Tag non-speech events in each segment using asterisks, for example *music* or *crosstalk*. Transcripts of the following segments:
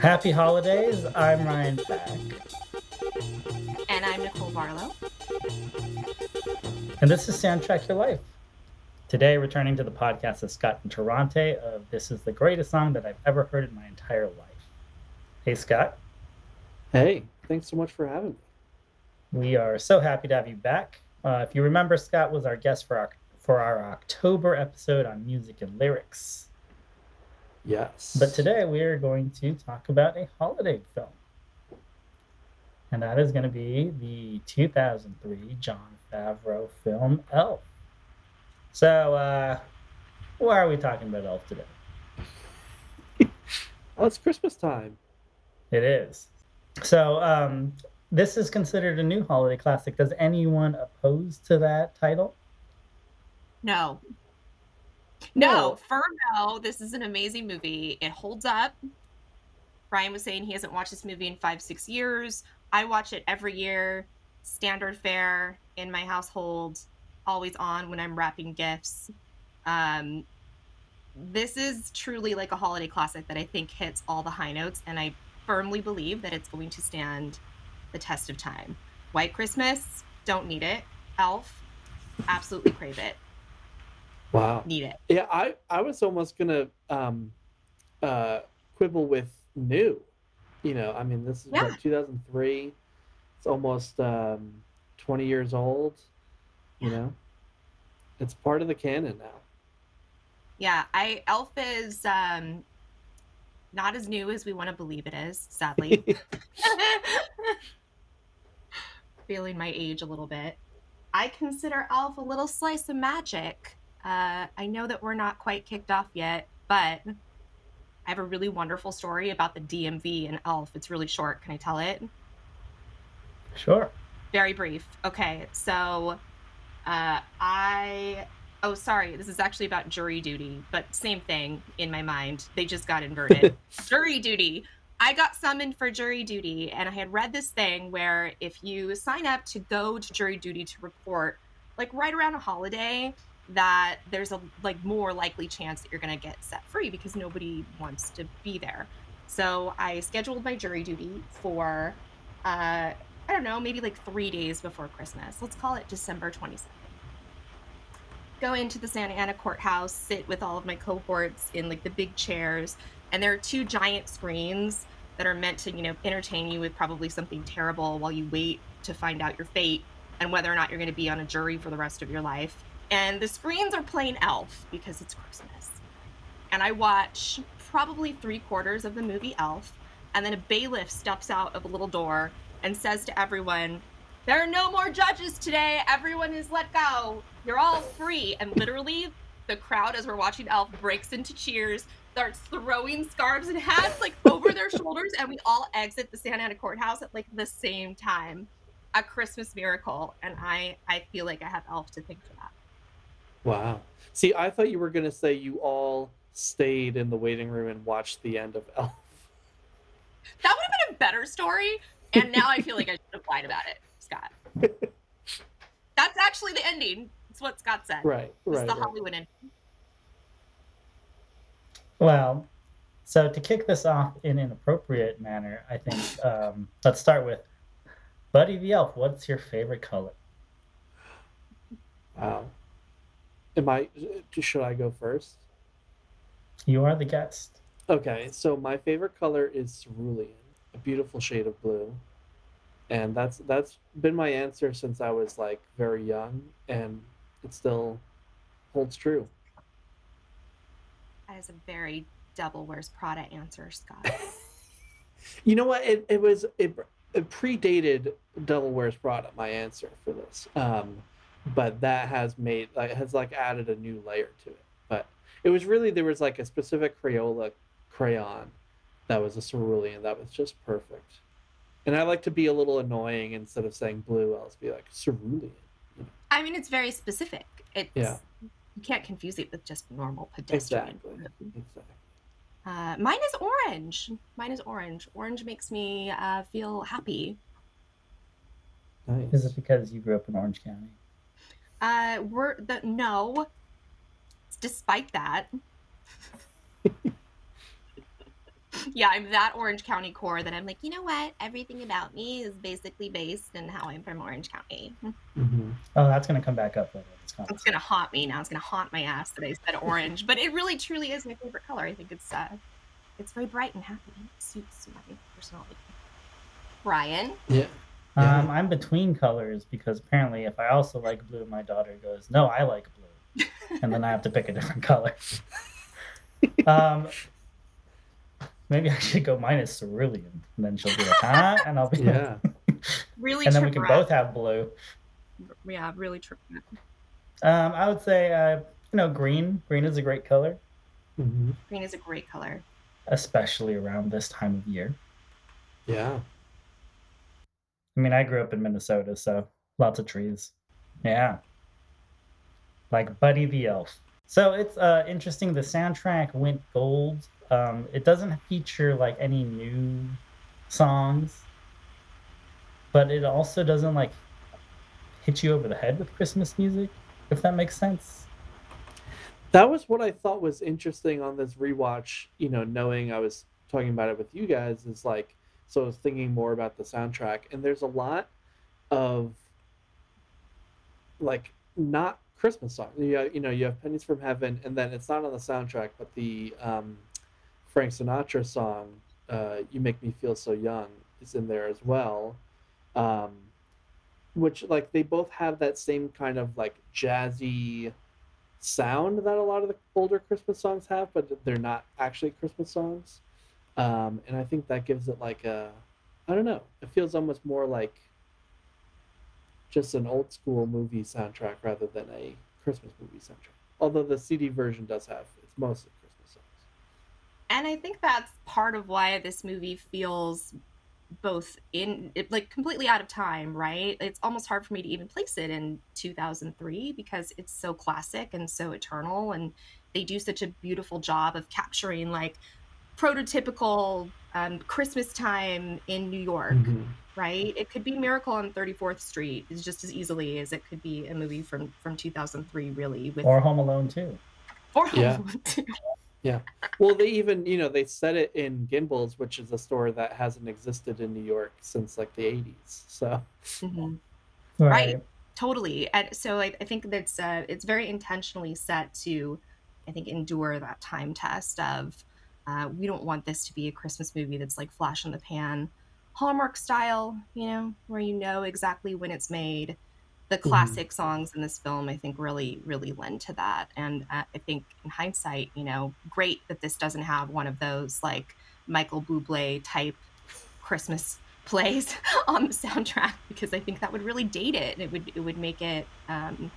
Happy holidays. I'm Ryan Back. And I'm Nicole Barlow. And this is Soundtrack Your Life. Today, returning to the podcast is Scott Interrante of This is the Greatest Song That I've Ever Heard in My Entire Life. Hey, Scott. Hey, thanks so much for having me. We are so happy to have you back. Uh, if you remember, Scott was our guest for our, for our October episode on music and lyrics. Yes. But today we are going to talk about a holiday film. And that is going to be the 2003 Jon Favreau film Elf. So, uh, why are we talking about Elf today? *laughs* well, it's Christmas time. It is. So, um, this is considered a new holiday classic. Does anyone oppose to that title? No. No, firm no. This is an amazing movie. It holds up. Ryan was saying he hasn't watched this movie in five, six years. I watch it every year, standard fare in my household, always on when I'm wrapping gifts. Um, this is truly like a holiday classic that I think hits all the high notes, and I firmly believe that it's going to stand the test of time. White Christmas, don't need it. Elf, absolutely crave it. Wow. Need it. Yeah, I I was almost gonna um uh quibble with new. You know, I mean this is Yeah. what 2003. It's almost um 20 years old, you know. It's part of the canon now. Yeah, I Elf is um not as new as we want to believe it is, sadly. *laughs* *laughs* Feeling my age a little bit. I consider Elf a little slice of magic. Uh, I know that we're not quite kicked off yet, but I have a really wonderful story about the DMV and Elf. It's really short. Can I tell it? Sure. very brief. Okay, so uh, I oh sorry, this is actually about jury duty, but same thing in my mind. They just got inverted. *laughs* jury duty. I got summoned for jury duty, and I had read this thing where if you sign up to go to jury duty to report, like right around a holiday, that there's a like more likely chance that you're gonna get set free because nobody wants to be there. So I scheduled my jury duty for uh, I don't know, maybe like three days before Christmas. Let's call it December 22nd. Go into the Santa Ana courthouse, sit with all of my cohorts in like the big chairs, and there are two giant screens that are meant to, you know, entertain you with probably something terrible while you wait to find out your fate and whether or not you're going to be on a jury for the rest of your life. And the screens are playing Elf because it's Christmas. And I watch probably three quarters of the movie Elf, and then a bailiff steps out of a little door and says to everyone, There are no more judges today. Everyone is let go. You're all free. And literally, the crowd, as we're watching Elf, breaks into cheers, starts throwing scarves and hats like over their shoulders, and we all exit the Santa Ana courthouse at like the same time. A Christmas miracle. And I, I feel like I have Elf to thank for that. Wow. See, I thought you were gonna say you all stayed in the waiting room and watched the end of *laughs* Elf. That would have been a better story. And now I feel like I should have lied about it, Scott. *laughs* That's actually the ending. It's what Scott said. Right, It's right. the right. Hollywood ending. Well, so to kick this off in an appropriate manner, I think *laughs* um, let's start with Buddy the Elf. What's your favorite color? Wow. Am I should I go first? You are the guest. Okay, so my favorite color is cerulean, a beautiful shade of blue. And that's that's been my answer since I was like very young and it still holds true. That is a very Devil Wears Prada answer, Scott. *laughs* *laughs* You know what? It, it was it, it predated Devil Wears Prada. My answer for this, um, but that has made like has like added a new layer to it. But it was really there was like a specific Crayola crayon that was a cerulean that was just perfect. And I like to be a little annoying instead of saying blue. I'll just be like cerulean. I mean, it's very specific. It's Yeah. you can't confuse it with just normal pedestrian. Exactly. Exactly. Uh, mine is orange. Mine is orange. Orange makes me uh, feel happy. Nice. Is it because you grew up in Orange County? Uh, we're the no. Despite that, *laughs* yeah, I'm that Orange County core that I'm like, you know what? Everything about me is basically based in how I'm from Orange County. Mhm. Oh, that's gonna come back up later. in this It's gonna haunt me now. It's gonna haunt my ass that I said orange, but it really truly is my favorite color. I think it's uh, it's very bright and happy. It suits my personality. Brian, Yeah. Yeah. Um, I'm between colors because apparently, if I also like blue, my daughter goes, "No, I like blue," *laughs* and then I have to pick a different color. *laughs* um, maybe I should go minus cerulean, and then she'll be like, "Huh?" and I'll be like, *laughs* really, and then we can her both have blue. yeah, really true. Um, I would say, uh, you know, green. Green is a great color, Mhm. Green is a great color. especially around this time of year. Yeah. I mean, I grew up in Minnesota, so lots of trees. Yeah. Like Buddy the Elf. So it's uh, interesting. The soundtrack went gold. Um, it doesn't feature like any new songs, but it also doesn't like hit you over the head with Christmas music, if that makes sense. That was what I thought was interesting on this rewatch, you know, knowing I was talking about it with you guys is like so I was thinking more about the soundtrack and there's a lot of like not Christmas songs. You, have- you know, you have Pennies from Heaven and then it's not on the soundtrack, but the um, Frank Sinatra song, uh, You Make Me Feel So Young is in there as well. Um, which like they both have that same kind of like jazzy sound that a lot of the older Christmas songs have, but they're not actually Christmas songs. Um, and I think that gives it like a, I don't know, it feels almost more like just an old school movie soundtrack rather than a Christmas movie soundtrack. Although the CD version does have, it's mostly Christmas songs. And I think that's part of why this movie feels both in like completely out of time, right? It's almost hard for me to even place it in 2003 because it's so classic and so eternal and they do such a beautiful job of capturing like prototypical um, Christmas time in New York, right? It could be Miracle on 34th Street is just as easily as it could be a movie from from 2003 really with Or Home Alone too. or Yeah. Home Alone too. *laughs* Well, they even, you know, they set it in Gimbels, which is a store that hasn't existed in New York since like the 80s. So, Mhm. Right. Right. totally and so I, I think that's uh, it's very intentionally set to i think endure that time test of uh, we don't want this to be a christmas movie that's like flash in the pan. Hallmark style you know where you know exactly when it's made. The classic songs in this film i think really really lend to that. And uh, i think in hindsight you know great that this doesn't have one of those like michael bublé type christmas plays *laughs* on the soundtrack because I think that would really date it. And it would it would make it um,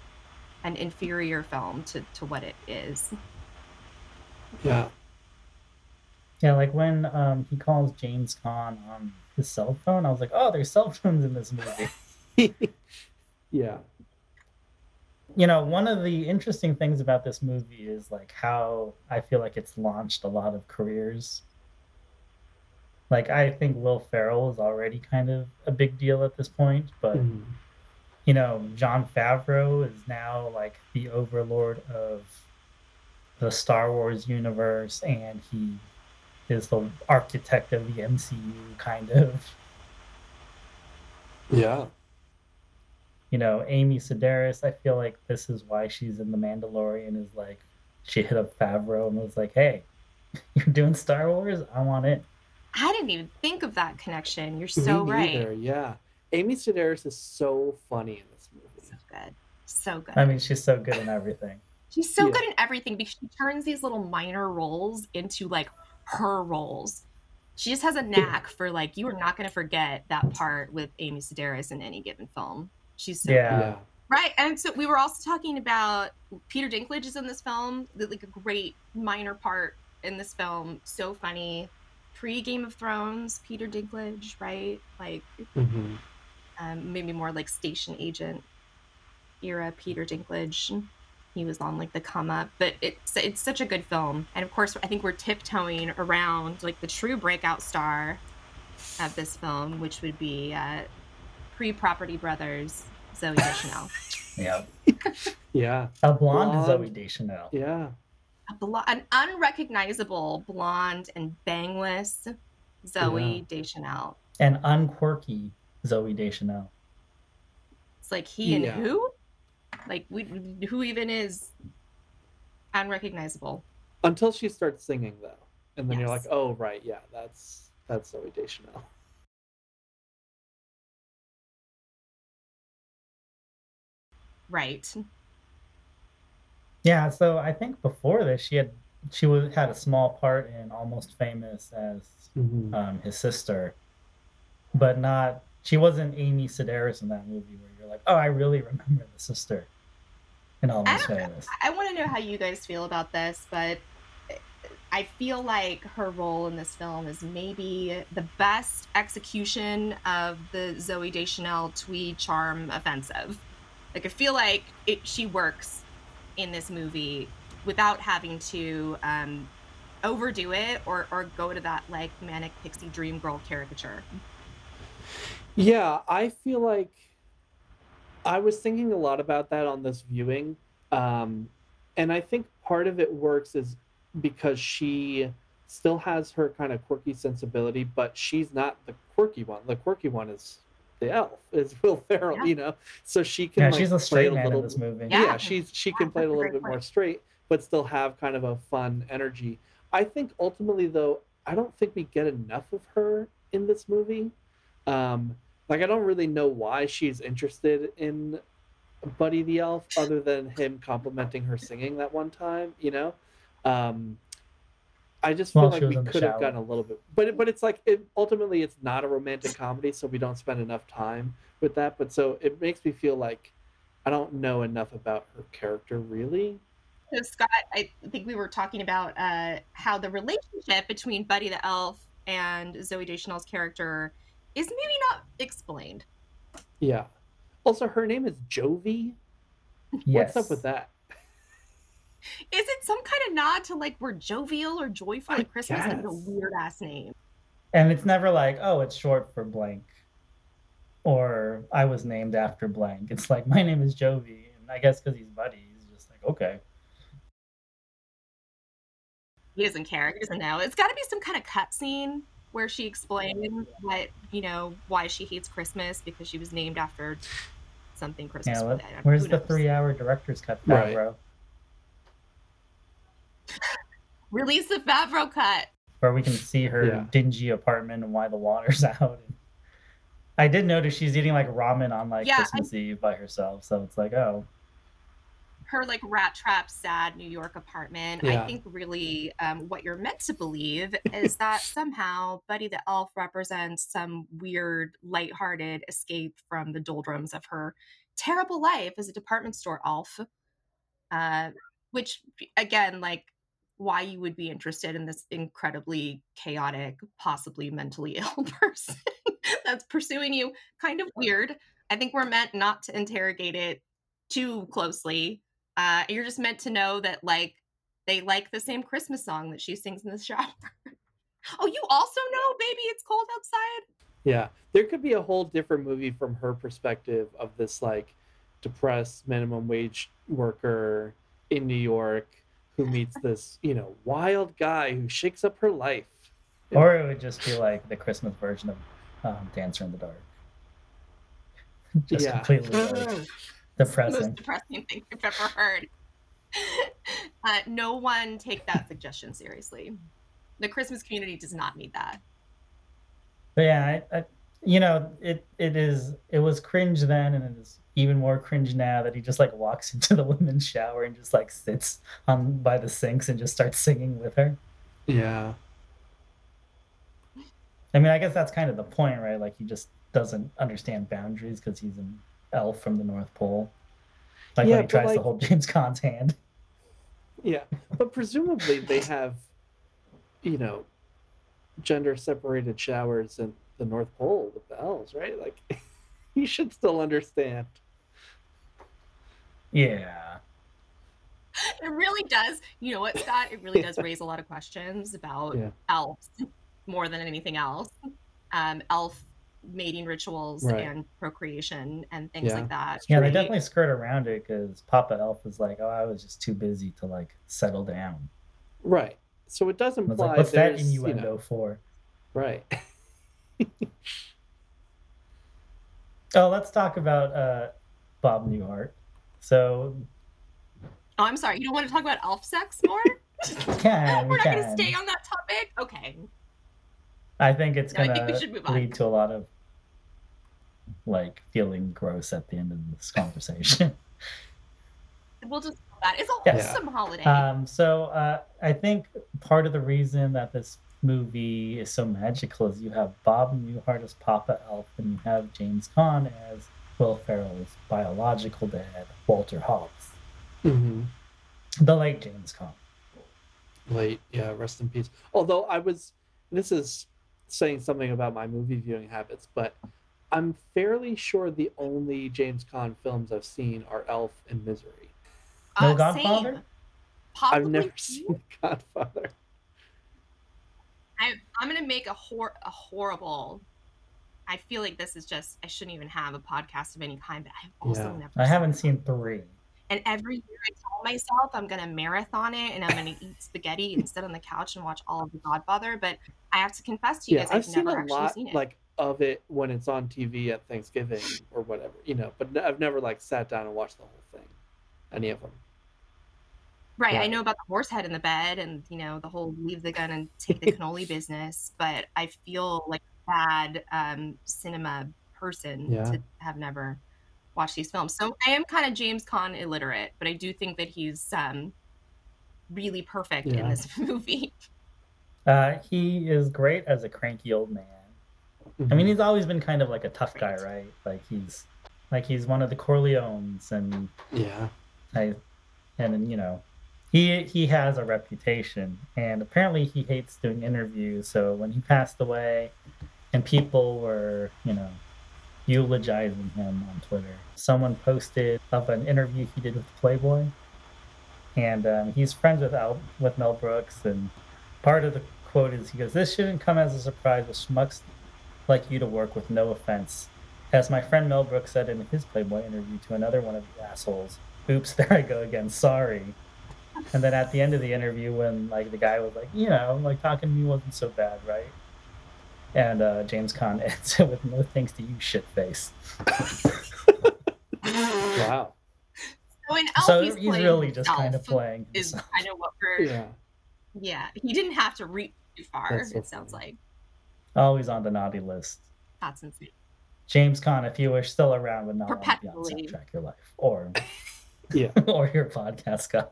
an inferior film to, to what it is. yeah. Yeah, like when um, he calls James Caan on his cell phone, I was like, oh, there's cell phones in this movie. *laughs* yeah. you know, one of the interesting things about this movie is like how I feel like it's launched a lot of careers. Like I think Will Ferrell is already kind of a big deal at this point, but Mhm. you know, Jon Favreau is now like the overlord of the Star Wars universe and he is the architect of the MCU kind of. Yeah. you know, Amy Sedaris, I feel like this is why she's in The Mandalorian is like she hit up Favreau and was like, Hey, *laughs* you're doing Star Wars? I want it. I didn't even think of that connection. You're so Me right. neither, Yeah. Amy Sedaris is so funny in this movie. So good. So good. I mean, she's so good in everything. She's so Yeah. good in everything because she turns these little minor roles into like her roles. She just has a knack for like you are not going to forget that part with Amy Sedaris in any given film. She's so Yeah. Yeah. Right, and so we were also talking about Peter Dinklage is in this film, like a great minor part in this film. So funny, pre Game of Thrones, Peter Dinklage, right? Like Mhm. um, maybe more like station agent era Peter Dinklage. He was on like the come up, but it's it's such a good film, and of course I think we're tiptoeing around like the true breakout star of this film, which would be uh, pre Property Brothers Zooey Deschanel. *laughs* Yeah. Yeah, A blonde, Blonde. Zooey Deschanel. yeah. A blo- an unrecognizable blonde and bangless Zooey Yeah. Deschanel. And unquirky Zooey Deschanel. It's like he and who? Like we, who even is unrecognizable? Until she starts singing though, and then you're like, oh right, yeah, that's that's Zooey Deschanel. Right. Yeah, so I think before this she had she was had a small part in Almost Famous as Mhm. um, his sister, but not she wasn't Amy Sedaris in that movie where you're like, oh, I really remember the sister in Almost don't- Famous. I want to know how you guys feel about this, but I feel like her role in this film is maybe the best execution of the Zooey Deschanel twee charm offensive. Like I feel like it, she works in this movie without having to um, overdo it or or go to that like manic pixie dream girl caricature. Yeah, I feel like I was thinking a lot about that on this viewing. Um, and I think part of it works is because she still has her kind of quirky sensibility, but she's not the quirky one. The quirky one is the elf, is *laughs* Will Ferrell, Yeah. you know? So she can Yeah, like, she's a play straight man little in this movie. yeah, Yeah. she's she Yeah, can play it a little great bit more straight but still have kind of a fun energy i think ultimately though i don't think we get enough of her in this movie um like i don't really know why she's interested in buddy the elf other than him complimenting her singing that one time you know um I just feel While like we could have gotten a little bit, but it, but it's like it, ultimately it's not a romantic comedy, so we don't spend enough time with that. But so it makes me feel like I don't know enough about her character really. So Scott, I think we were talking about uh, how the relationship between Buddy the Elf and Zooey Deschanel's character is maybe not explained. Yeah. Also, her name is Jovie. Yes. What's up with that? Is it some kind of nod to like we're jovial or joyful at Christmas? Like a weird ass name. And it's never like, oh, it's short for blank. Or I was named after blank. It's like, my name is Jovie. And I guess because he's buddy, he's just like, okay. He doesn't care. He doesn't know. It's got to be some kind of cutscene where she explains what you know why she hates Christmas because she was named after something Christmas. Yeah, related. let- where's the three hour director's cut, Right. Favreau? *laughs* Release the Favreau cut. Where we can see her Yeah. dingy apartment and why the water's *laughs* out. I did notice she's eating like ramen on like Yeah, I- Christmas Eve by herself. So it's like, oh, her like rat trap sad new york apartment Yeah. i think really um, what you're meant to believe *laughs* is that somehow buddy the elf represents some weird lighthearted escape from the doldrums of her terrible life as a department store elf. Uh, which again like why you would be interested in this incredibly chaotic possibly mentally *laughs* ill person that's pursuing you. Kind of weird. I think we're meant not to interrogate it too closely uh, you're just meant to know that like they like the same Christmas song that she sings in the *laughs* shower. oh, you also know, baby, it's cold outside. Yeah, there could be a whole different movie from her perspective of this like depressed minimum wage worker in New York who meets *laughs* this, you know, wild guy who shakes up her life. Or it would just be like the Christmas version of um, Dancer in the Dark. *laughs* just Yeah. completely like, The most depressing. depressing thing I've ever heard. *laughs* uh, no one take that suggestion seriously. The Christmas community does not need that. But yeah, I, I, you know, it it is it was cringe then, and it is even more cringe now that he just like walks *laughs* into the women's shower and just like sits on by the sinks and just starts singing with her. Yeah. I mean, I guess that's kind of the point, right? Like he just doesn't understand boundaries because he's an elf from the North Pole. Like Yeah, when he but, tries to hold *laughs* James Caan's hand. Yeah. But presumably they have, you know, gender separated showers in the North Pole with the elves, right? Like *laughs* you should still understand. Yeah. It really does. You know what, Scott? It really does raise a lot of questions about Yeah. elves more than anything else. Um, elf mating rituals Right. and procreation and things Yeah. like that. Yeah, they definitely skirt around it because Papa Elf is like, oh, I was just too busy to like settle down. Right. So it does I was imply like, what's that there's, you innuendo know, for? right. *laughs* Oh, let's talk about uh, Bob Newhart. So, Oh, I'm sorry. You don't want to talk about elf sex more? *laughs* can *laughs* We're we not going to stay on that topic. Okay. I think it's No, gonna think we should move on. lead to a lot of like feeling gross at the end of this conversation. *laughs* We'll just call that. It's a Yes. wholesome holiday. Um, so uh, I think part of the reason that this movie is so magical is you have Bob Newhart as Papa Elf, and you have James Caan as Will Ferrell's biological dad, Walter Hobbs, hmm the late James Caan. Late, yeah. Rest in peace. Although I was, this is saying something about my movie viewing habits, but I'm fairly sure the only James Caan films I've seen are Elf and Misery. No Uh, Godfather? same. Possibly I've never seen *laughs* Godfather. I, I'm gonna make a hor a horrible. I feel like this is just I shouldn't even have a podcast of any kind, but I've also Yeah. never. I haven't seen. seen three. And every year I tell myself I'm gonna marathon it and I'm gonna eat spaghetti and sit on the couch and watch all of The Godfather. But I have to confess to you Yeah, guys, I've I've, seen never a actually lot seen it. like of it when it's on TV at Thanksgiving or whatever, you know. But I've never like sat down and watched the whole thing, any of them. Right, I know about the horse head in the bed and you know the whole leave the gun and take the cannoli *laughs* business, but I feel like a bad um, cinema person Yeah. to have never watched these films. So I am kind of James Caan illiterate, but I do think that he's um, really perfect in this *laughs* movie. Uh, he is great as a cranky old man. I Mm-hmm. mean, he's always been kind of like a tough guy, right? Like he's like he's one of the Corleones, and yeah, I, and you know, he he has a reputation, and apparently he hates doing interviews. So when he passed away, and people were you know eulogizing him on Twitter, someone posted up an interview he did with Playboy, and um, he's friends with Al with Mel Brooks, and part of the quote is he goes, "This shouldn't come as a surprise with schmucks like you to work with. No offense." As my friend Mel Brooks said in his Playboy interview to another one of the assholes, oops, *laughs* there I go again, sorry. And then at the end of the interview, when like the guy was like, you know, like talking to me wasn't so bad, right? And uh, James Caan *laughs* ends it with no thanks to you, shitface. *laughs* wow, So in Elf, so he's, he's really just kind of playing. Is himself. kind of what we're yeah. yeah, He didn't have to reach too far. That's so it sounds funny. like Always on the naughty list. that's insane. James Caan, if you were still around, would not want be on Perpetually. Soundtrack Your Life or *laughs* yeah. or your podcast guy.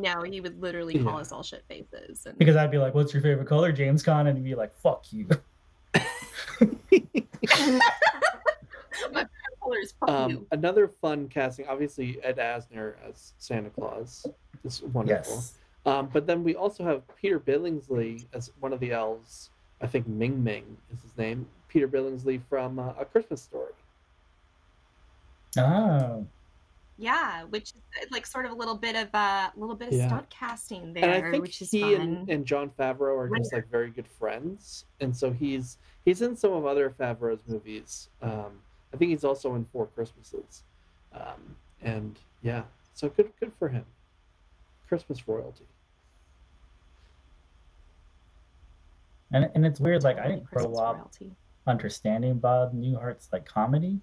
No, he would literally call Yeah. us all shit faces. And Because I'd be like, "What's your favorite color, James Caan?" And he'd be like, "Fuck you." *laughs* *laughs* my color is fuck Um, you. another fun casting, obviously Ed Asner as Santa Claus is wonderful. Yes. Um, but then we also have Peter Billingsley as one of the elves. I think Ming Ming is his name. Peter Billingsley from uh, A Christmas Story. Oh, Yeah, which is uh, like sort of a little bit of a little bit of Yeah. stunt casting there, and I think which is he fun. and, and Jon Favreau are just like very good friends, and so he's he's in some of other Favreau's movies. Um, I think he's also in Four Christmases, um, and yeah, so good good for him. Christmas royalty. and and it's weird. Like I didn't grow up understanding Bob Newhart's like comedy.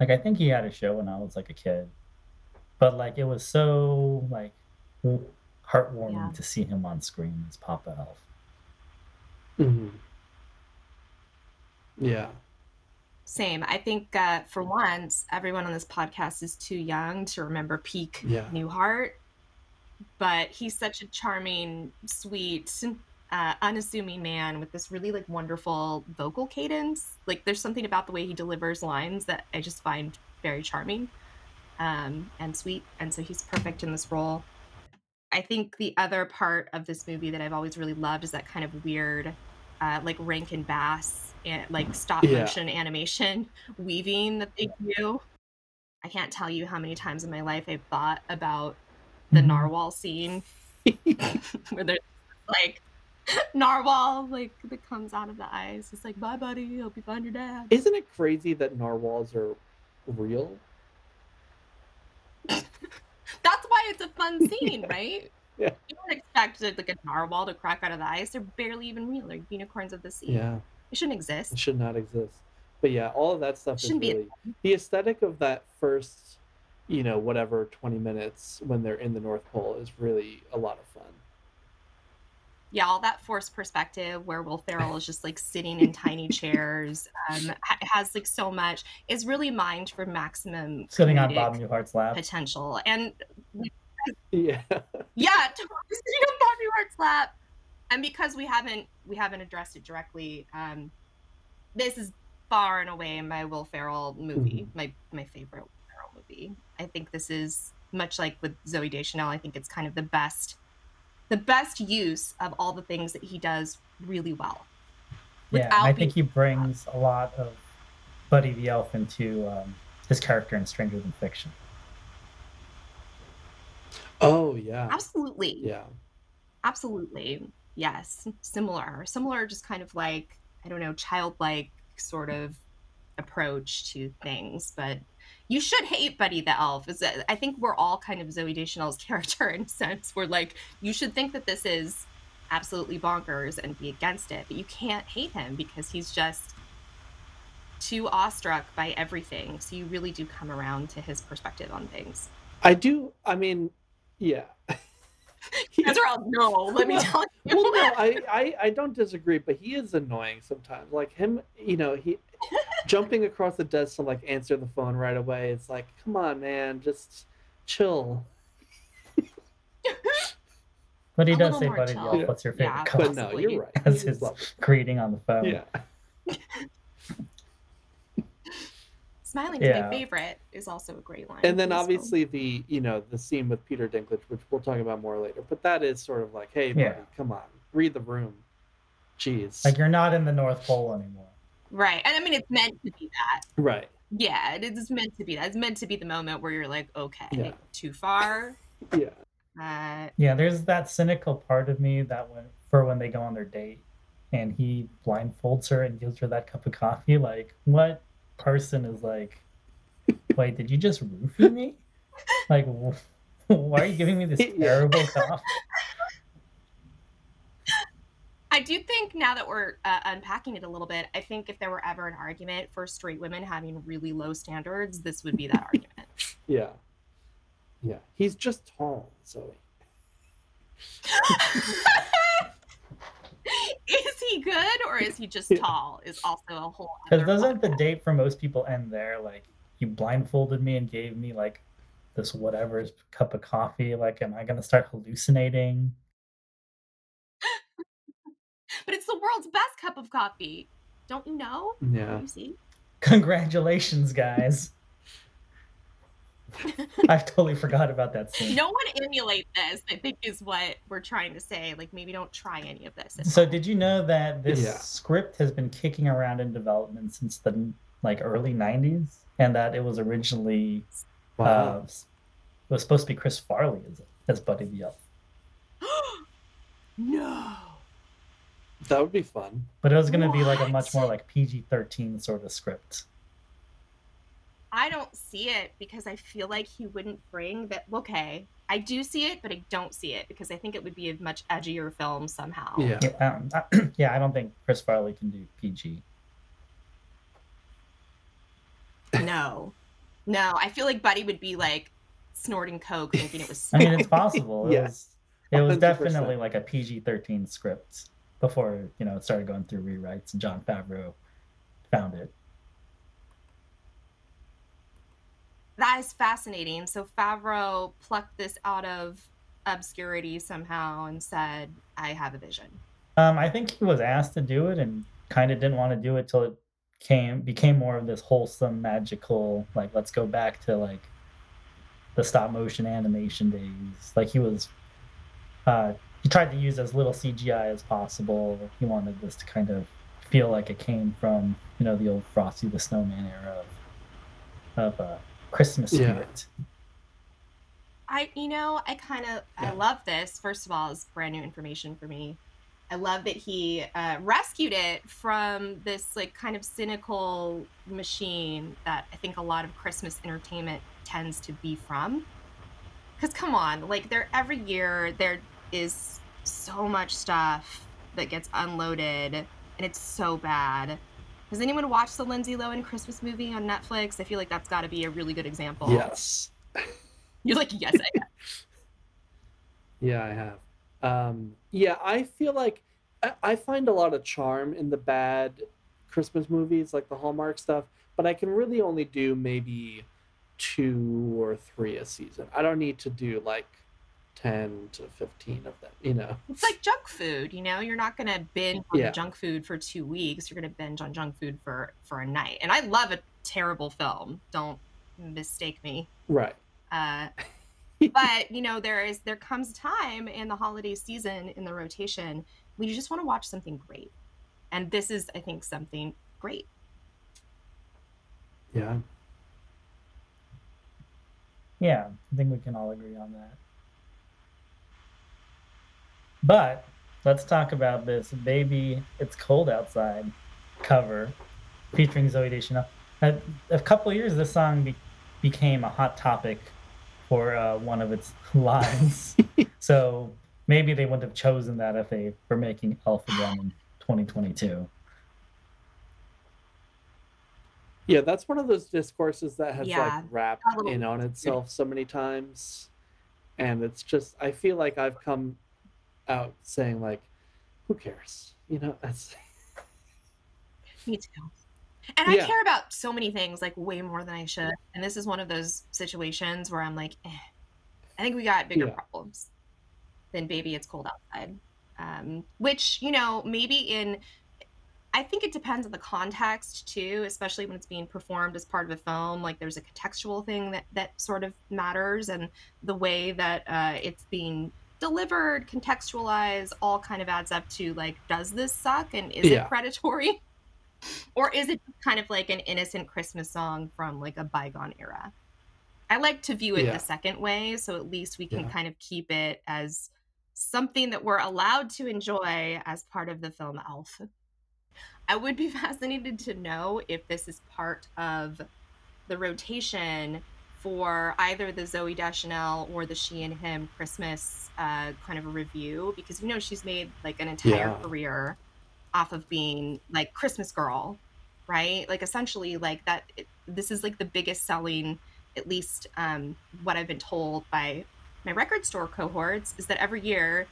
Like I think he had a show when I was like a kid, but like it was so like heartwarming Yeah. to see him on screen as Papa Elf. Mm-hmm. Yeah. Same. I think uh, for once, everyone on this podcast is too young to remember peak Yeah. Newhart, but he's such a charming, sweet, uh, unassuming man with this really like wonderful vocal cadence. Like there's something about the way he delivers lines that I just find very charming um, and sweet, and so he's perfect in this role. I think the other part of this movie that I've always really loved is that kind of weird, uh, like Rankin Bass, and like stop Yeah. motion animation *laughs* weaving that they do. I can't tell you how many times in my life I've thought about the Mhm. narwhal scene *laughs* *laughs* where there's like *laughs* narwhal like that comes out of the eyes. It's like, bye, buddy. Hope you find your dad. Isn't it crazy that narwhals are real? *laughs* That's why it's a fun *laughs* scene, right? Yeah. You don't expect like a narwhal to crack out of the ice. They're barely even real. They're unicorns of the sea. Yeah, It shouldn't exist. it should not exist. But yeah, all of that stuff is Shouldn't be a really the aesthetic of that first, you know, whatever twenty minutes when they're in the North Pole is really a lot of fun. Yeah, all that forced perspective where Will Ferrell is just like sitting in tiny *laughs* chairs, um, has like so much is really mined for maximum Sitting on Bob Newhart's lap. potential. And *laughs* Yeah, yeah, sitting on Bob Newhart's lap. And because we haven't we haven't addressed it directly, um, this is far and away my Will Ferrell movie, my my favorite Will Ferrell movie. I think this is much like with Zooey Deschanel. I think it's kind of the best, the best use of all the things that he does really well. Yeah, and I think he brings a lot of Buddy the Elf into um, his character in Stranger Than Fiction. Oh yeah, Absolutely. yeah. Absolutely. Yes. Similar. Similar, just kind of like, I don't know, childlike sort of approach to things. But you should hate Buddy the Elf. Is I think we're all kind of Zooey Deschanel's *laughs* character in a sense. We're like, you should think that this is absolutely bonkers and be against it, but you can't hate him because he's just too awestruck by everything. So you really do come around to his perspective on things. I do. I mean, yeah. *laughs* You guys are all no, let me tell you. well, no, I, I I don't disagree, but he is annoying sometimes. Like him, you know, he *laughs* jumping across the desk to like answer the phone right away. It's like, come on, man, just chill. But he A does say, Buddy the chill. Elf, what's your favorite Yeah, color? But no, you're right. As his greeting on the phone. Yeah. *laughs* Smiling to Yeah. my favorite is also a great line. And then in this film. obviously the you know the scene with Peter Dinklage, which we'll talk about more later. But that is sort of like, hey, buddy, Yeah. come on, read the room. Jeez. Like you're not in the North Pole anymore. Right, and I mean it's meant to be that. right. Yeah, it is meant to be that. It's meant to be the moment where you're like, okay, Yeah. too far. Yeah. Uh, Yeah, there's that cynical part of me that when for when they go on their date and he blindfolds her and gives her that cup of coffee, like what person is like, wait, did you just roofie me? Like, wh- *laughs* why are you giving me this *laughs* terrible coffee? I do think now that we're uh, unpacking it a little bit, I think if there were ever an argument for straight women having really low standards, this would be that argument. *laughs* Yeah. Yeah. He's just tall, Zooey. *laughs* is he good or is he just Yeah. tall? Is also a whole. Because doesn't the date for most people end there? Like, you blindfolded me and gave me like this whatever cup of coffee. Like, am I gonna start hallucinating? But it's the world's best cup of coffee. Don't you know? Yeah. You see? Congratulations, guys. *laughs* I totally forgot about that scene. No one emulate this, I think is what we're trying to say. Like maybe don't try any of this. So home. did you know that this Yeah. script has been kicking around in development since the like early 90s and that it was originally Wow. uh, it was supposed to be Chris Farley as, as Buddy the Elf. *gasps* no. That would be fun. But it was going to be like a much more like PG-13 sort of script. I don't see it because I feel like he wouldn't bring that. Okay, I do see it, but I don't see it because I think it would be a much edgier film somehow. Yeah. Yeah, um, *clears throat* yeah, I don't think Chris Farley can do PG. No, no. I feel like Buddy would be like snorting coke, thinking it was. I mean, it's possible. It *laughs* Yeah. was it was 100%. definitely like a PG-13 script before, you know, it started going through rewrites and Jon Favreau found it. that is fascinating. So Favreau plucked this out of obscurity somehow and said, "I have a vision." Um, I think he was asked to do it and kind of didn't want to do it till it came became more of this wholesome, magical, like let's go back to like the stop motion animation days. Like he was, uh, he tried to use as little CGI as possible. He wanted this to kind of feel like it came from you know the old Frosty the Snowman era of, of uh, Christmas Yeah. spirit. I, you know, I kind of, I love this. First of all, it's brand new information for me. I love that he uh, rescued it from this like kind of cynical machine that I think a lot of Christmas entertainment tends to be from. Because come on, like they're every year there is so much stuff that gets unloaded and it's so bad. Has anyone watched the Lindsay Lohan Christmas movie on Netflix? I feel like that's got to be a really good example. Yes. *laughs* You're like, yes, I have. *laughs* Yeah, I have. Um, yeah, I feel like I, I find a lot of charm in the bad Christmas movies, like the Hallmark stuff, but I can really only do maybe two or three a season. I don't need to do like 10 to 15 of them, you know? It's like junk food, you know. You're not gonna binge on Yeah. junk food for two weeks. You're gonna binge on junk food for for a night. And I love a terrible film. Don't mistake me. Right. Uh, *laughs* but you know, there is there comes a time in the holiday season in the rotation when you just want to watch something great, and this is, I think, something great. Yeah. Yeah, I think we can all agree on that. But let's talk about this Baby It's Cold Outside cover featuring Zooey Deschanel. A, a couple years, this song be, became a hot topic for uh, one of its *laughs* lines. *laughs* so maybe they wouldn't have chosen that if they were making Elf again in 2022. Yeah, that's one of those discourses that has Yeah, like wrapped in on itself so many times. And it's just I feel like I've come out saying like, who cares? You know, that's *laughs* Me too. And I care about so many things like way more than I should. And this is one of those situations where I'm like, eh, I think we got bigger Yeah. problems than baby it's cold outside. Um, which, you know, maybe in I think it depends on the context too, especially when it's being performed as part of a film. Like there's a contextual thing that that sort of matters, and the way that uh, it's being delivered, contextualized, all kind of adds up to like, does this suck, and is Yeah. it predatory, *laughs* or is it kind of like an innocent Christmas song from like a bygone era? I like to view it Yeah. the second way, so at least we can Yeah. kind of keep it as something that we're allowed to enjoy as part of the film Elf. I would be *laughs* fascinated to know if this is part of the rotation for either the Zooey Deschanel or the She and Him Christmas uh, kind of a review because you know she's made like an entire Yeah. career off of being like Christmas girl, right? Like essentially like that. It, this is like the biggest selling, at least um, what I've been told by my record store cohorts is that every year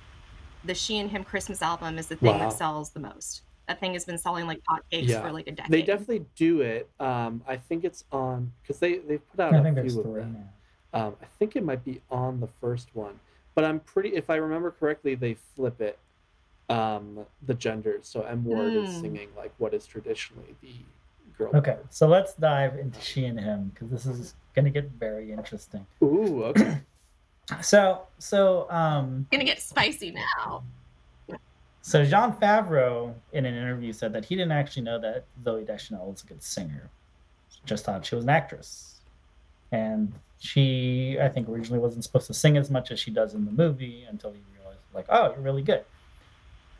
the She and Him Christmas album is the thing Wow. that sells the most. That thing has been selling like hotcakes Yeah. for like a decade. they definitely do it. Um, I think it's on because they they've put out I a think few of three them. Um, I think it might be on the first one, but I'm pretty. If I remember correctly, they flip it. Um, the genders. So M Ward is Hmm. singing like what is traditionally the girl. Okay, part. so let's dive into She and Him because this is going to get very interesting. Ooh. Okay. *clears throat* So, so, um, gonna get spicy now. So Jon Favreau in an interview said that he didn't actually know that Zooey Deschanel was a good singer. Just thought she was an actress, and she, I think, originally wasn't supposed to sing as much as she does in the movie until he realized, like, oh, you're really good.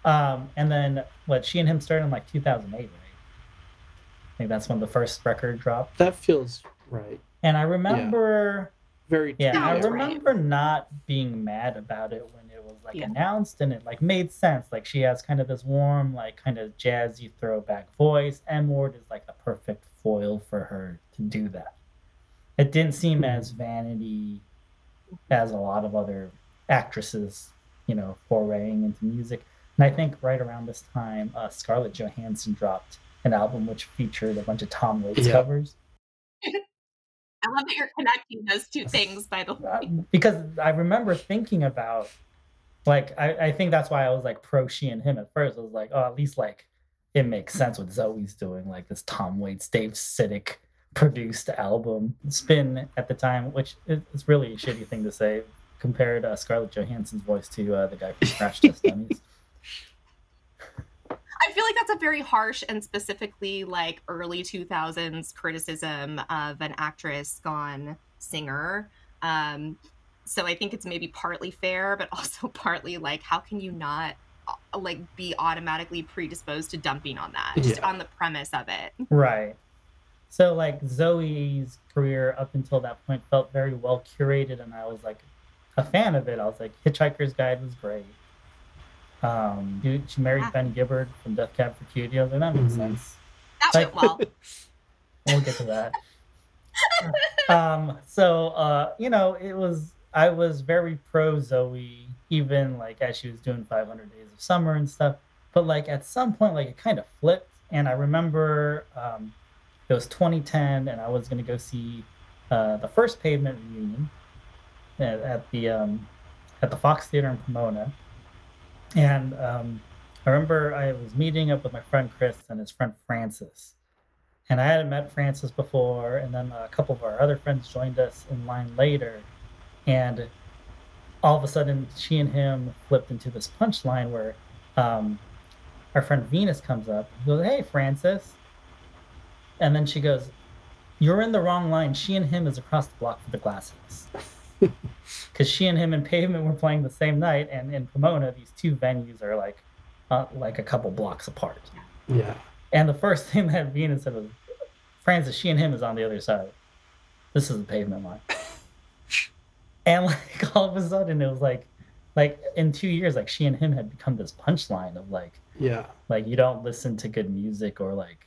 Um, and then what? She and him started in like 2008, right? I think that's when the first record dropped. that feels right. And I remember. Very. Yeah, I Sounds right. remember not being mad about it when it was like Yeah. announced and it like made sense. Like she has kind of this warm, like kind of jazzy throwback voice. M Ward is like the perfect foil for her to do that. It didn't seem as vanity as a lot of other actresses, you know, foraying into music. And I think right around this time, uh, Scarlett Johansson dropped an album which featured a bunch of Tom Waits Yeah. covers. *laughs* I love that you're connecting those two things. By the Uh, way, because I remember thinking about like I, I think that's why I was like pro she and him at first. I was like, oh, at least like it makes sense what Zooey's doing, like this Tom Waits, Dave Sitek produced album. Spin at the time, which is is really a shitty thing to say, compared uh, Scarlett Johansson's voice to uh, the guy from Crash Test Dummies. *laughs* I feel like that's a very harsh and specifically like early 2000s criticism of an actress gone singer. Um, so I think it's maybe partly fair, but *laughs* also partly like, how can you not uh, like be automatically predisposed to dumping on that, just Yeah. on the premise of it. Right. So like Zooey's career up until that point felt very well curated, and I was like a fan of it. I was like, Hitchhiker's Guide was great. Um, dude, she married Ah. Ben Gibbard from Death Cab for Cutie. I was like, that makes Mhm. sense. That Like- went well. *laughs* We'll get to that. *laughs* um, so uh, you know, it was I was very pro Zooey, even like as she was doing 500 Days of Summer and stuff. But like at some point, like it kind of flipped, and I remember um, it was 2010, and I was gonna go see uh, the first Pavement reunion at, at the um, at the Fox Theater in Pomona, and um, I remember I was meeting up with my friend Chris and his friend Francis. And I hadn't met Francis before, and then a couple of our other friends joined us in line later, and all of a sudden she and him flipped into this punchline where um, our friend Venus comes up, and goes, "Hey, Francis," and then she goes, "You're in the wrong line. She and him is across the block for the glasses." *laughs* Because she and him and Pavement were playing the same night, and in Pomona, these two venues are like, uh, like a couple blocks apart. Yeah. And the first thing that Venus said was, Francis, she and him is on the other side. This is the pavement line. And like *laughs* all of a sudden it was like like in two years, like she and him had become this punchline of like Yeah. like you don't listen to good music or like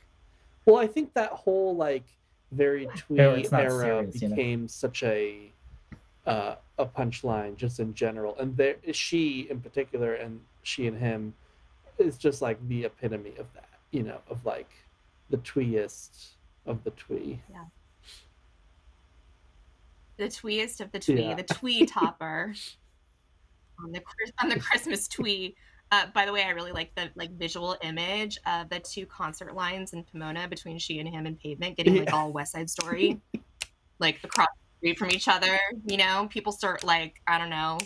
Well, I think that whole like very twee No, it's not era serious, you know? became such a uh, a punchline just in general, and there she in particular, and she and him is just like the epitome of that. You know, of like the tweest of the twee. The tweest of the twee, Yeah. the twee *laughs* topper on the on the Christmas twee. Uh, by the way, I really like the like visual image of the two concert lines in Pomona between she and him and Pavement, getting like Yeah. all West Side Story, *laughs* like across the street from each other. You know, people start like I don't know,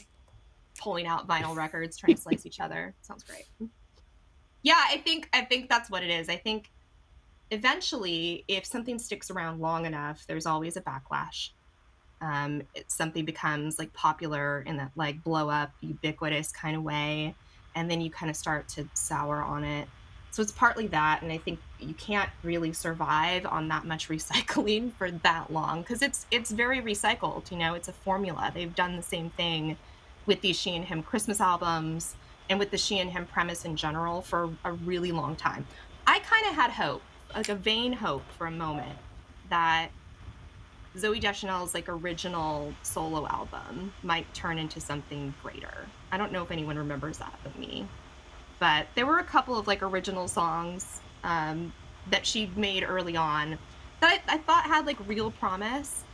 pulling out vinyl records, trying to slice each other. Sounds great. Yeah, I think I think that's what it is. I think eventually, if something sticks around long enough, there's always a backlash um, it, something becomes like popular in that like blow up ubiquitous kind of way and then you kind of start to sour on it. So it's partly that and i think you can't really survive on that much *laughs* recycling for that long because it's it's very recycled you know it's a formula. They've done the same thing with these she and him christmas albums and with the she and him premise in general for a really long time. I kind of had hope like a vain hope for a moment that Zooey Deschanel's like original solo album might turn into something greater. I don't know if anyone remembers that but me. But there were a couple of like original songs um, that she made early on that I, I thought had like real promise.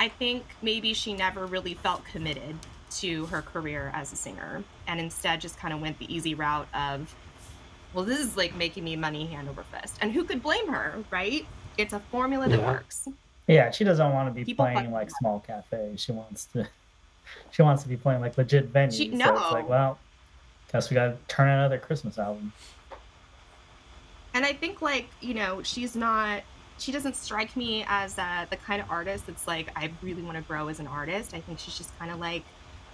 I think maybe she never really felt committed to her career as a singer and instead just kind of went the easy route of, well, this is like making me money hand over fist. And who could blame her, right? It's a formula that Yeah. works. Yeah, she doesn't want to be People playing like small cafes. She wants to *laughs* she wants to be playing like legit venues. She- So it's like, well, guess we gotta turn another Christmas album. and I think like you know she's not she doesn't strike me as uh, the kind of artist that's like I really want to grow as an artist. I think she's just kind of like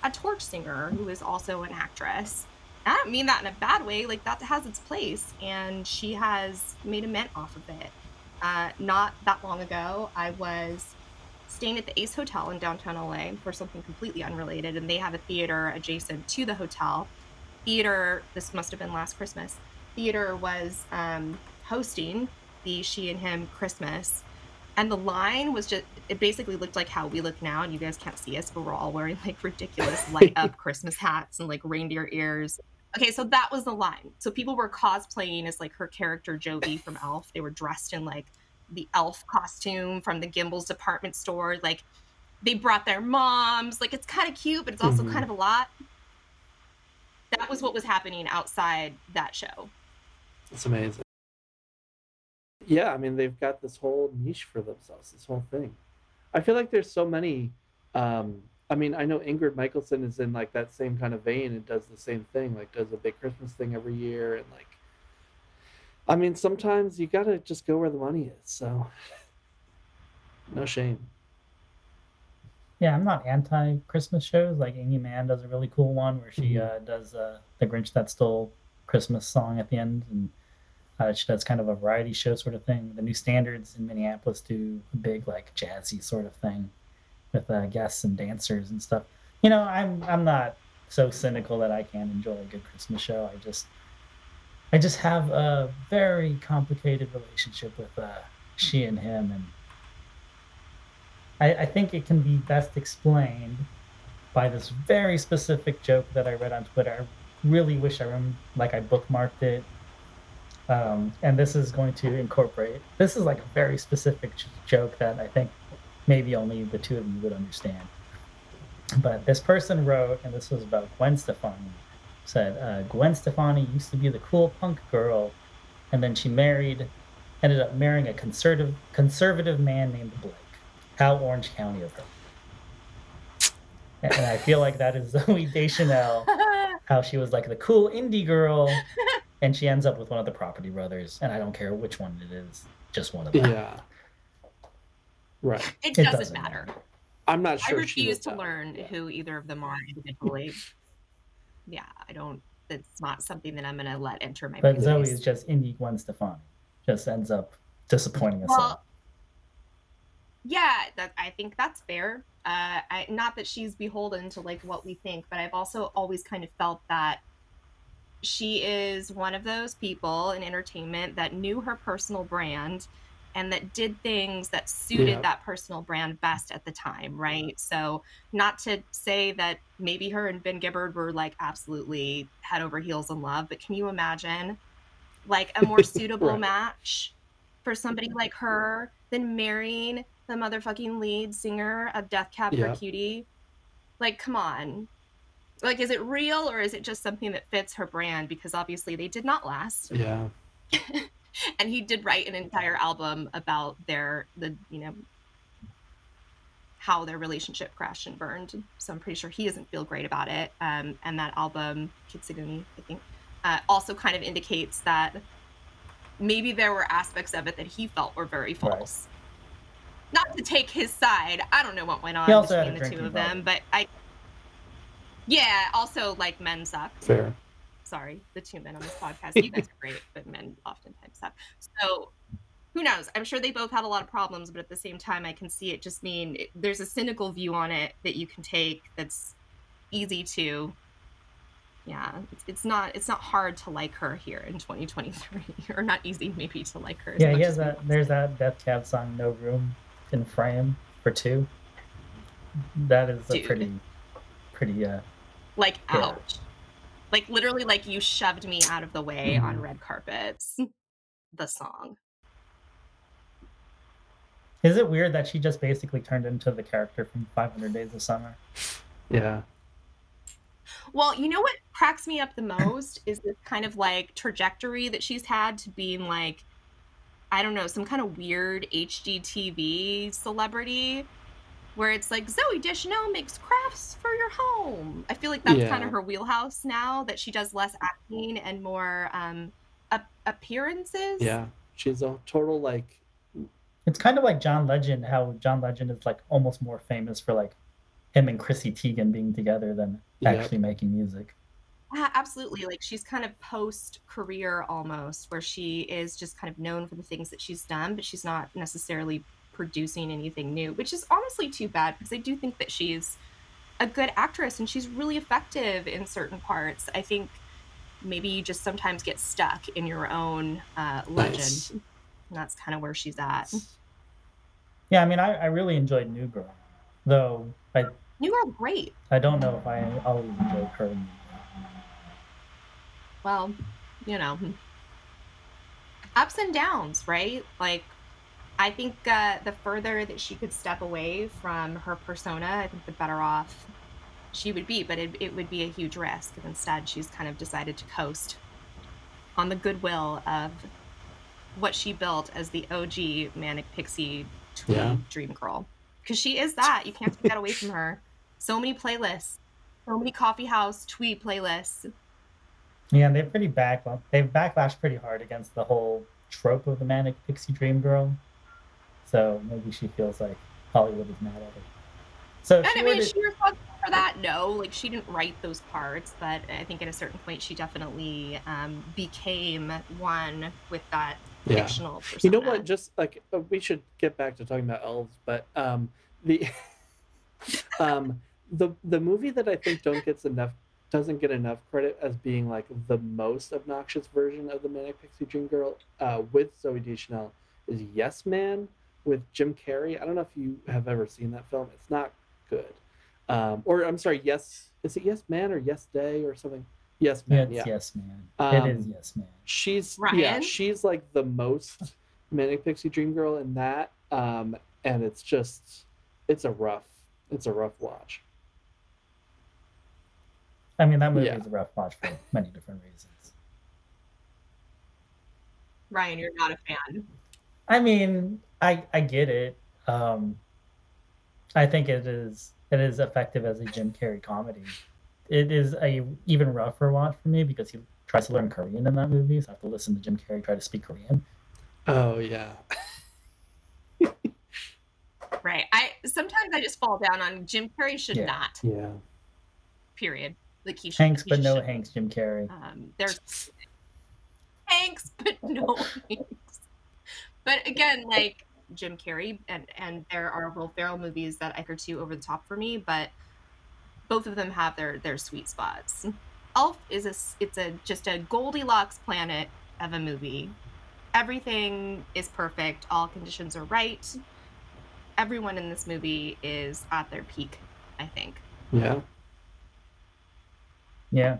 a torch singer who is also an actress. I don't mean that in a bad way. Like that has its place, and she has made a mint off of it. Uh, not that long ago, I was staying at the Ace Hotel in downtown LA for something completely unrelated, and they have a theater adjacent to the hotel. Theater. This must have been last Christmas theater was um, hosting the She and Him Christmas. And the line was just, it basically looked like how we look now. And you guys can't see us, but we're all wearing like ridiculous *laughs* light up Christmas hats and like reindeer ears. Okay, so that was the line. So people were cosplaying as like her character Jovie from Elf. They were dressed in like the elf costume from the Gimbels department store. Like they brought their moms. Like it's kind of cute, but it's also Mhm. kind of a lot. That was what was happening outside that show. It's amazing. Yeah, I mean they've got this whole niche for themselves. This whole thing. I feel like there's so many. Um, I mean, I know Ingrid Michaelson is in like that same kind of vein and does the same thing. Like does a big Christmas thing every year and like. I mean, sometimes you gotta just go where the money is. So. *laughs* No shame. Yeah, I'm not anti Christmas shows. Like Aimee Mann does a really cool one where she Mhm. uh, does uh, the Grinch that stole Christmas song at the end, and uh, she does kind of a variety show sort of thing. The New Standards in Minneapolis do a big like jazzy sort of thing with uh, guests and dancers and stuff. You know, I'm I'm not so cynical that I can't enjoy a good Christmas show. I just I just have a very complicated relationship with uh, she and him, and I, I think it can be best explained by this very specific joke that I read on Twitter. I really wish I remember, like I bookmarked it. Um, and this is going to incorporate. This is like a very specific j- joke that I think maybe only the two of you would understand. But this person wrote, and this was about Gwen Stefani. Said uh, Gwen Stefani used to be the cool punk girl, and then she married, ended up marrying a conservative conservative man named Blake. How Orange County of her. And I feel like that is *laughs* Zooey Deschanel, *laughs* how she was like the cool indie girl, and she ends up with one of the Property Brothers, and I don't care which one it is, just one of them. Yeah. Right. it It doesn't, doesn't matter. matter. I'm not sure. I refuse to that. learn Yeah. who either of them are individually. *laughs* yeah, I don't. It's not something that I'm gonna let enter my. But Zooey is just indie Gwen Stefani, just ends up disappointing us all. Well, yeah, that I think that's fair. Uh, I, not that she's beholden to like what we think, but I've also always kind of felt that she is one of those people in entertainment that knew her personal brand and that did things that suited Yeah. that personal brand best at the time, right? So, not to say that maybe her and Ben Gibbard were like absolutely head over heels in love, but can you imagine like a more *laughs* suitable Right. match for somebody like her than marrying the motherfucking lead singer of Death Cab Yeah. for Cutie? Like, come on. Like, is it real or is it just something that fits her brand? Because obviously they did not last Yeah. *laughs* *laughs* and he did write an entire album about their the you know how their relationship crashed and burned. So i'm pretty sure he doesn't feel great about it. Um, and that album Kintsugi i think uh, also kind of indicates that maybe there were aspects of it that he felt were very Right. false. Not to take his side i don't know what went on He also had between the two drinking of them but i yeah also like men suck. Fair. Sorry, the two men on this podcast. You guys are great, but men oftentimes suck. So who knows? I'm sure they both had a lot of problems, but at the same time, I can see it just mean it, there's a cynical view on it that you can take that's easy to. Yeah, it's, it's not it's not hard to like her here in 2023, *laughs* or not easy maybe to like her. as Yeah, he as has that. There's that Death Cab song, "No Room in Frame" for two. That is a pretty, pretty. uh like Yeah. ouch, like literally like you shoved me out of the way on red carpets. *laughs* The song. Is it weird that she just basically turned into the character from 500 Days of Summer? Yeah. Well, you know what cracks me up the most is this kind of like trajectory that she's had to being like, I don't know, some kind of weird HGTV celebrity where it's like Zooey Deschanel makes crafts for your home. I feel like that's kind of her wheelhouse now that she does less acting and more um ap- appearances. Yeah. She's a total like. It's kind of like John Legend, how John Legend is like almost more famous for like him and Chrissy Teigen being together than Yep. actually making music. Yeah, absolutely. Like she's kind of post career almost, where she is just kind of known for the things that she's done, but she's not necessarily producing anything new, which is honestly too bad because I do think that she's a good actress and she's really effective in certain parts. I think maybe you just sometimes get stuck in your own uh, legend. Nice. And that's kind of where she's at. Yeah, I mean, I, I really enjoyed New Girl, though I New Girl, great. I don't know if I always enjoyed her. in New Girl. well, you know, ups and downs, right? Like, I think uh, the further that she could step away from her persona, I think the better off she would be. But it, it would be a huge risk. And instead, she's kind of decided to coast on the goodwill of what she built as the OG Manic Pixie Yeah. dream girl. Because she is that. You can't take that away from her. So many playlists, so many coffee house tweet playlists. Yeah, they're pretty back. They've backlashed pretty hard against the whole trope of the manic pixie dream girl. So maybe she feels like Hollywood is mad at her. So if And she I mean, to- is she responsible for that? No, like she didn't write those parts, but I think at a certain point she definitely um, became one with that Yeah. fictional persona. You know what? Just like uh, we should get back to talking about elves, but um, the *laughs* um, the the movie that I think don't gets enough doesn't get enough credit as being like the most obnoxious version of the Manic Pixie Dream Girl uh, with Zooey Deschanel is Yes Man with Jim Carrey. I don't know if you have ever seen that film. It's not good. Um, or I'm sorry, Yes, is it Yes Man or Yes Day or something? Yes Man. it's yeah yes, man. Um, it is yes, man. she's yeah she's like the most manic pixie dream girl in that um and it's just it's a rough it's a rough watch I mean, that movie yeah. is a rough watch for many different reasons. Ryan, you're not a fan. I mean, I I get it. Um, I think it is it is effective as a Jim Carrey comedy. It is a even rougher watch for me because he tries to learn Korean in that movie, so I have to listen to Jim Carrey try to speak Korean. oh yeah *laughs* Right. I sometimes I just fall down on Jim Carrey should Yeah. not. yeah Period. Like he should. Hanks, he but just no shouldn't. Hanks, Jim Carrey. Um, there's Hanks, but no *laughs* Hanks. But again, like Jim Carrey, and and there are Will Ferrell movies that I are too over the top for me, but both of them have their their sweet spots. Elf is a it's a just a Goldilocks planet of a movie. Everything is perfect. All conditions are right. Everyone in this movie is at their peak. I think. yeah Yeah,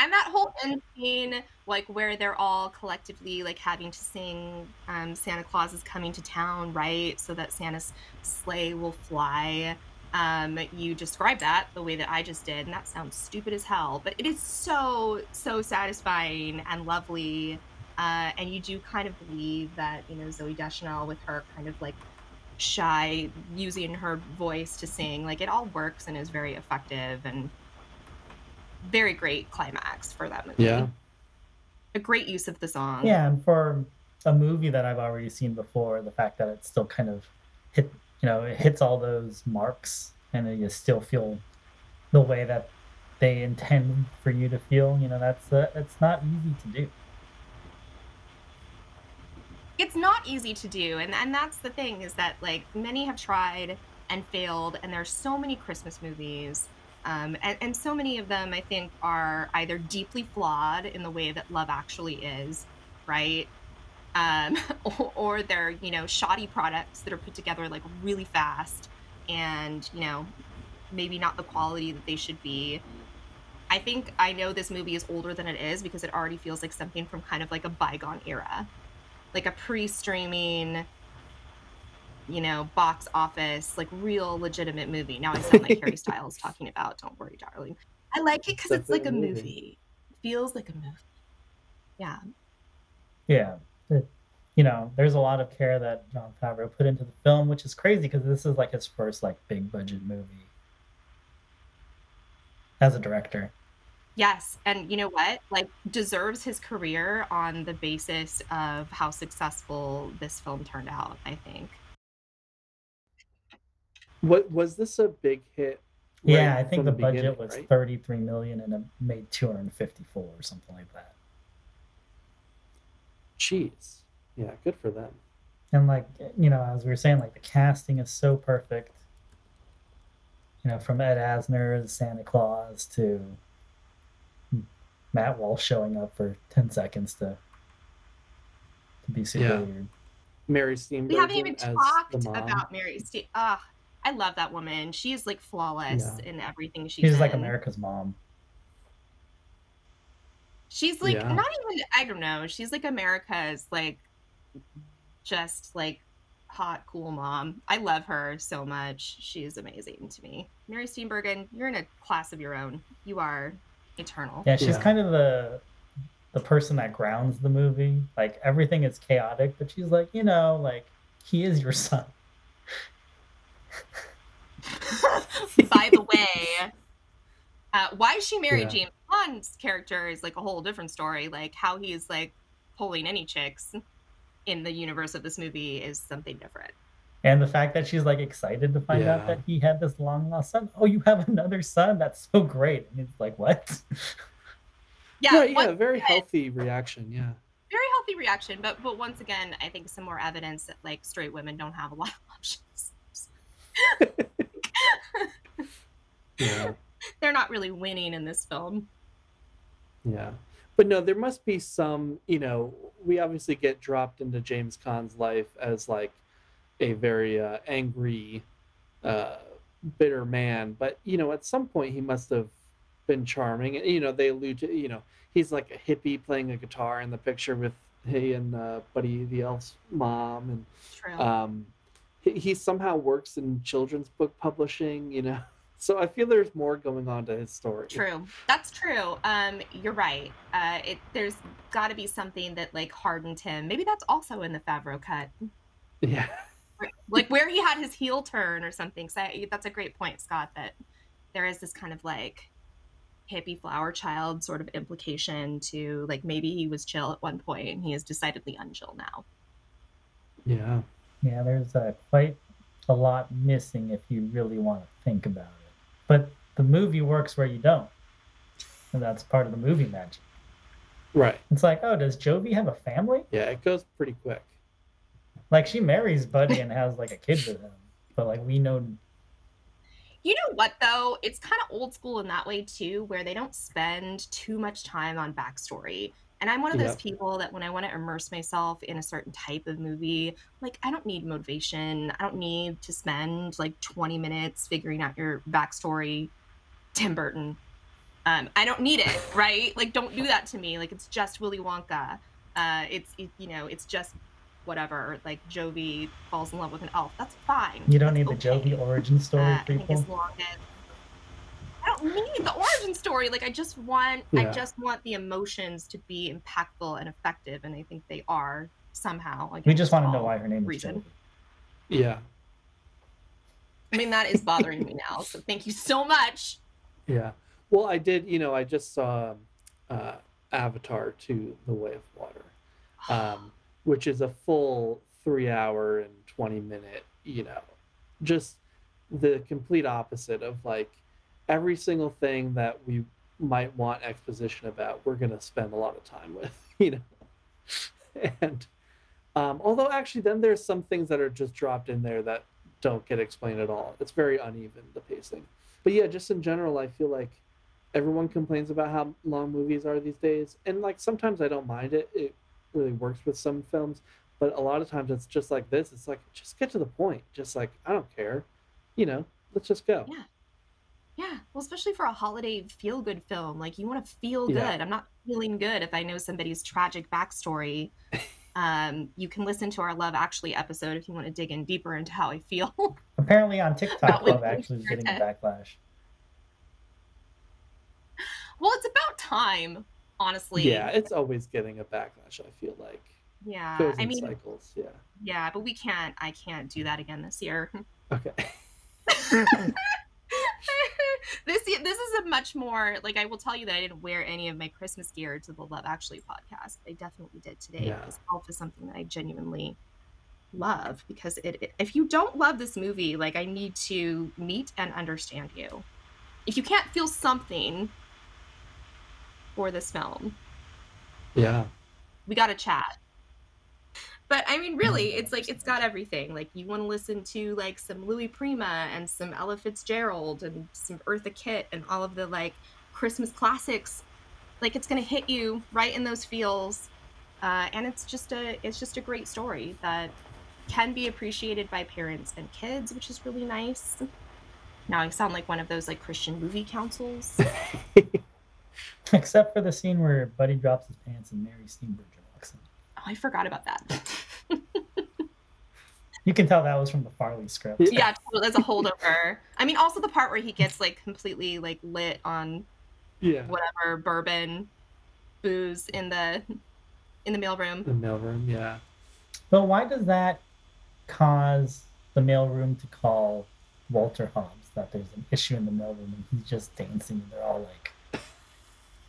and that whole end scene like where they're all collectively like having to sing um, santa claus is coming to town right? So that santa's sleigh will fly. Um, you describe that the way that i just did and that sounds stupid as hell but it is so so satisfying and lovely. Uh, and you do kind of believe that you know zooey deschanel with her kind of like shy using her voice to sing like it all works and is very effective and very great climax for that movie. yeah A great use of the song. yeah, and for a movie that I've already seen before, the fact that it still kind of hit, you know, it hits all those marks, and then you still feel the way that they intend for you to feel. You know, that's uh, it's not easy to do. It's not easy to do, and and that's the thing is that like many have tried and failed, and there's so many Christmas movies. Um, and, and so many of them, I think, are either deeply flawed in the way that Love Actually is, right? Um, *laughs* or, or they're, you know, shoddy products that are put together like really fast and, you know, maybe not the quality that they should be. I think I know this movie is older than it is because it already feels like something from kind of like a bygone era, like a pre streaming, you know, box office, like real legitimate movie. Now I sound like Harry Styles *laughs* talking about Don't Worry, Darling. I like it because it's like a movie. movie. It feels like a movie. Yeah. Yeah, it, you know, there's a lot of care that Jon Favreau put into the film, which is crazy because this is like his first like big budget movie as a director. Yes. And you know what? Like, deserves his career on the basis of how successful this film turned out, I think. What was this a big hit yeah, I think from the, budget was right? 33 million and it made 254 or something like that. jeez yeah good for them And like you know, as we were saying, like the casting is so perfect. You know, from Ed Asner as Santa Claus to Matt Walsh showing up for 10 seconds to to be super Yeah. weird. mary Steen, We haven't even talked about Mary Ste Ah, I love that woman. She's like flawless Yeah. in everything she's She's like. America's mom. She's like Yeah. not even I don't know. She's like America's like just like hot, cool mom. I love her so much. She is amazing to me. Mary Steenburgen, you're in a class of your own. You are eternal. Yeah, she's Yeah. kind of the the person that grounds the movie. Like everything is chaotic, but she's like, you know, like he is your son. *laughs* By the way, uh, why she married Yeah. James Bond's character is like a whole different story. Like how he's like pulling any chicks. in the universe of this movie is something different. And the fact that she's like excited to find out that he had this long lost son. Oh, you have another son? That's so great. And it's like, what? Yeah, right, yeah, very again, healthy reaction. Yeah. very healthy reaction, but but once again, I think some more evidence that like straight women don't have a lot of *laughs* options. *laughs* Yeah. They're not really winning in this film. Yeah. But no, there must be some, you know, we obviously get dropped into James Caan's life as like a very uh, angry, uh, bitter man. But, you know, at some point he must have been charming. And, you know, they allude to, you know, he's like a hippie playing a guitar in the picture with he and uh, Buddy the Elf's mom. And True. um, he, he somehow works in children's book publishing, you know. *laughs* So I feel there's more going on to his story. True. That's true. Um, you're right. Uh, it there's got to be something that like hardened him. Maybe that's also in the Favreau cut, Yeah. like where he had his heel turn or something. So I, that's a great point, Scott. That there is this kind of like hippie flower child sort of implication to like maybe he was chill at one point and he is decidedly unchill now. Yeah. Yeah, there's uh, quite a lot missing if you really want to think about it. But the movie works where you don't. And that's part of the movie magic. Right. It's like, oh, does Jovie have a family? Yeah, it goes pretty quick. Like she marries Buddy and has like a kid with him. But like we know You know what though? It's kind of old school in that way too, where they don't spend too much time on backstory. And I'm one of those people that when I want to immerse myself in a certain type of movie, like I don't need motivation. I don't need to spend like 20 minutes figuring out your backstory. Tim Burton. Um, I don't need it, right? Like, don't do that to me. Like, it's just Willy Wonka. Uh, it's it, you know, it's just whatever. Like, Jovie falls in love with an elf. That's fine. you don't That's need the okay. Jovie origin story Uh, I think as long as I don't need the origin story. Like I just want, I just want the emotions to be impactful and effective, and I think they are somehow. Like We just want to know why her name is reason. Yeah. I mean, that is bothering me now. So thank you so much. Yeah. Well, I did, you know, I just saw uh, Avatar to The Way of Water, *gasps* um, which is a full three hour and 20 minute, you know, just the complete opposite of like every single thing that we might want exposition about, we're going to spend a lot of time with, *laughs* you know. and um, although actually, then there's some things that are just dropped in there that don't get explained at all. It's very uneven, the pacing. But yeah, just in general, I feel like everyone complains about how long movies are these days. And like sometimes I don't mind it. It really works with some films. But a lot of times it's just like this. It's like, just get to the point. Just like, I don't care. You know, let's just go. Yeah. Yeah, well, especially for a holiday feel good film, like you want to feel Yeah. good. I'm not feeling good if I know somebody's tragic backstory. *laughs* Um, you can listen to our Love Actually episode if you want to dig in deeper into how I feel. *laughs* Apparently on TikTok, Love actually is getting a *laughs* backlash. well, it's about time, honestly. Yeah, it's always getting a backlash, I feel like. Yeah, I mean, cycles. Yeah. yeah, but we can't. I can't do that again this year. Okay. This this is a much more like I will tell you that I didn't wear any of my Christmas gear to the Love Actually podcast. I definitely did today Yeah. because Elf is something that I genuinely love because it, it- if you don't love this movie, like I need to meet and understand you. If you can't feel something for this film, Yeah. we got to chat. But I mean, really, it's like it's got everything. Like you want to listen to like some Louis Prima and some Ella Fitzgerald and some Eartha Kitt and all of the like Christmas classics. Like it's gonna hit you right in those feels, uh, and it's just a it's just a great story that can be appreciated by parents and kids, which is really nice. Now I sound like one of those like Christian movie councils. *laughs* Except for the scene where Buddy drops his pants and Mary Steenburgen walks in. I forgot about that. You can tell that was from the Farley script. Yeah. yeah, totally, as a holdover. I mean, also the part where he gets like completely like lit on Yeah. whatever bourbon, booze in the in the mailroom. The mailroom. Yeah. But why does that cause the mailroom to call Walter Hobbs that there's an issue in the mailroom and he's just dancing and they're all like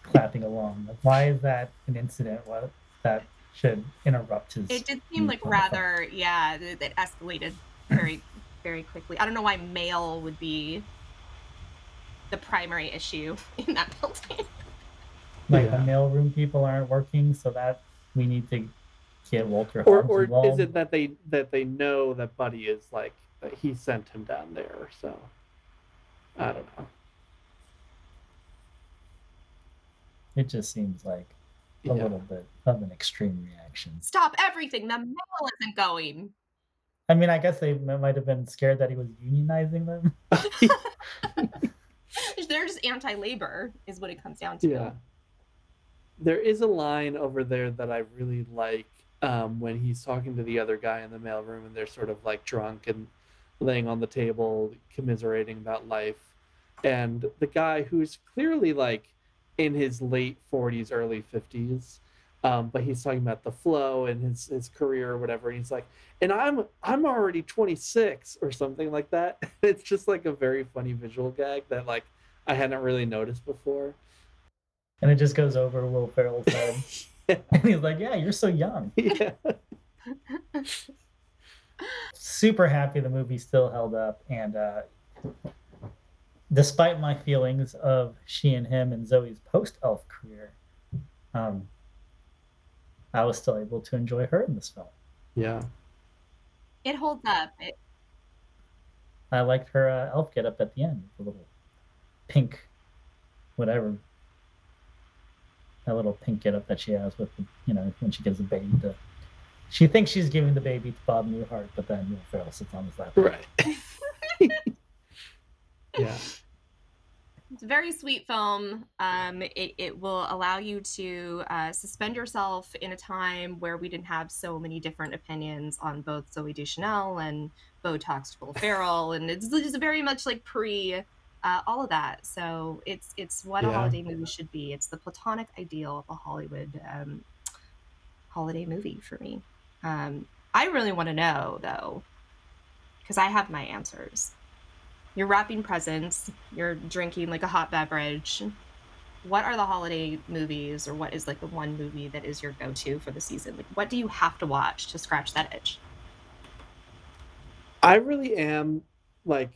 clapping along? Like, why is that an incident what, that should interrupt his. It did seem like Wonderful. rather, yeah, that that escalated very, *clears throat* very quickly. I don't know why mail would be the primary issue *laughs* in that building. like the Yeah. mailroom people aren't working, so that we need to get Walter or Hobbs or involved. is it that they that they know that Buddy is like that he sent him down there? So I don't know. It just seems like a Yeah. little bit of an extreme reaction. Stop everything. The mail isn't going. I mean, I guess they might have been scared that he was unionizing them. *laughs* *laughs* They're just anti-labor, is what it comes down to. Yeah. There is a line over there that I really like um, when he's talking to the other guy in the mailroom and they're sort of like drunk and laying on the table, commiserating about life. And the guy who's clearly like in his late 40s, early 50s, um, but he's talking about the flow and his, his career or whatever. And he's like, and I'm I'm already 26 or something like that. *laughs* It's just like a very funny visual gag that like I hadn't really noticed before. And it just goes over Will Ferrell's head. *laughs* *laughs* and he's like, Yeah, you're so young. yeah. Super happy the movie still held up. And uh, despite my feelings of she and him and Zooey's post elf career, um, I was still able to enjoy her in this film. Yeah. It holds up. It, I liked her uh, elf get up at the end, the little pink, whatever. That little pink get up that she has with, the, you know, when she gives the baby to. She thinks she's giving the baby to Bob Newhart, but then Will Ferrell sits on his lap. Right. *laughs* yeah. *laughs* It's a very sweet film. Um, it, it will allow you to uh, suspend yourself in a time where we didn't have so many different opinions on both Zooey Deschanel and Botox Will *laughs* Ferrell, and it's just very much like pre uh, all of that. So it's it's what a holiday movie should be. It's the platonic ideal of a Hollywood um, holiday movie for me. Um, I really want to know though, because I have my answers. You're wrapping presents, you're drinking like a hot beverage. What are the holiday movies, or what is like the one movie that is your go to for the season? Like, what do you have to watch to scratch that itch? I really am like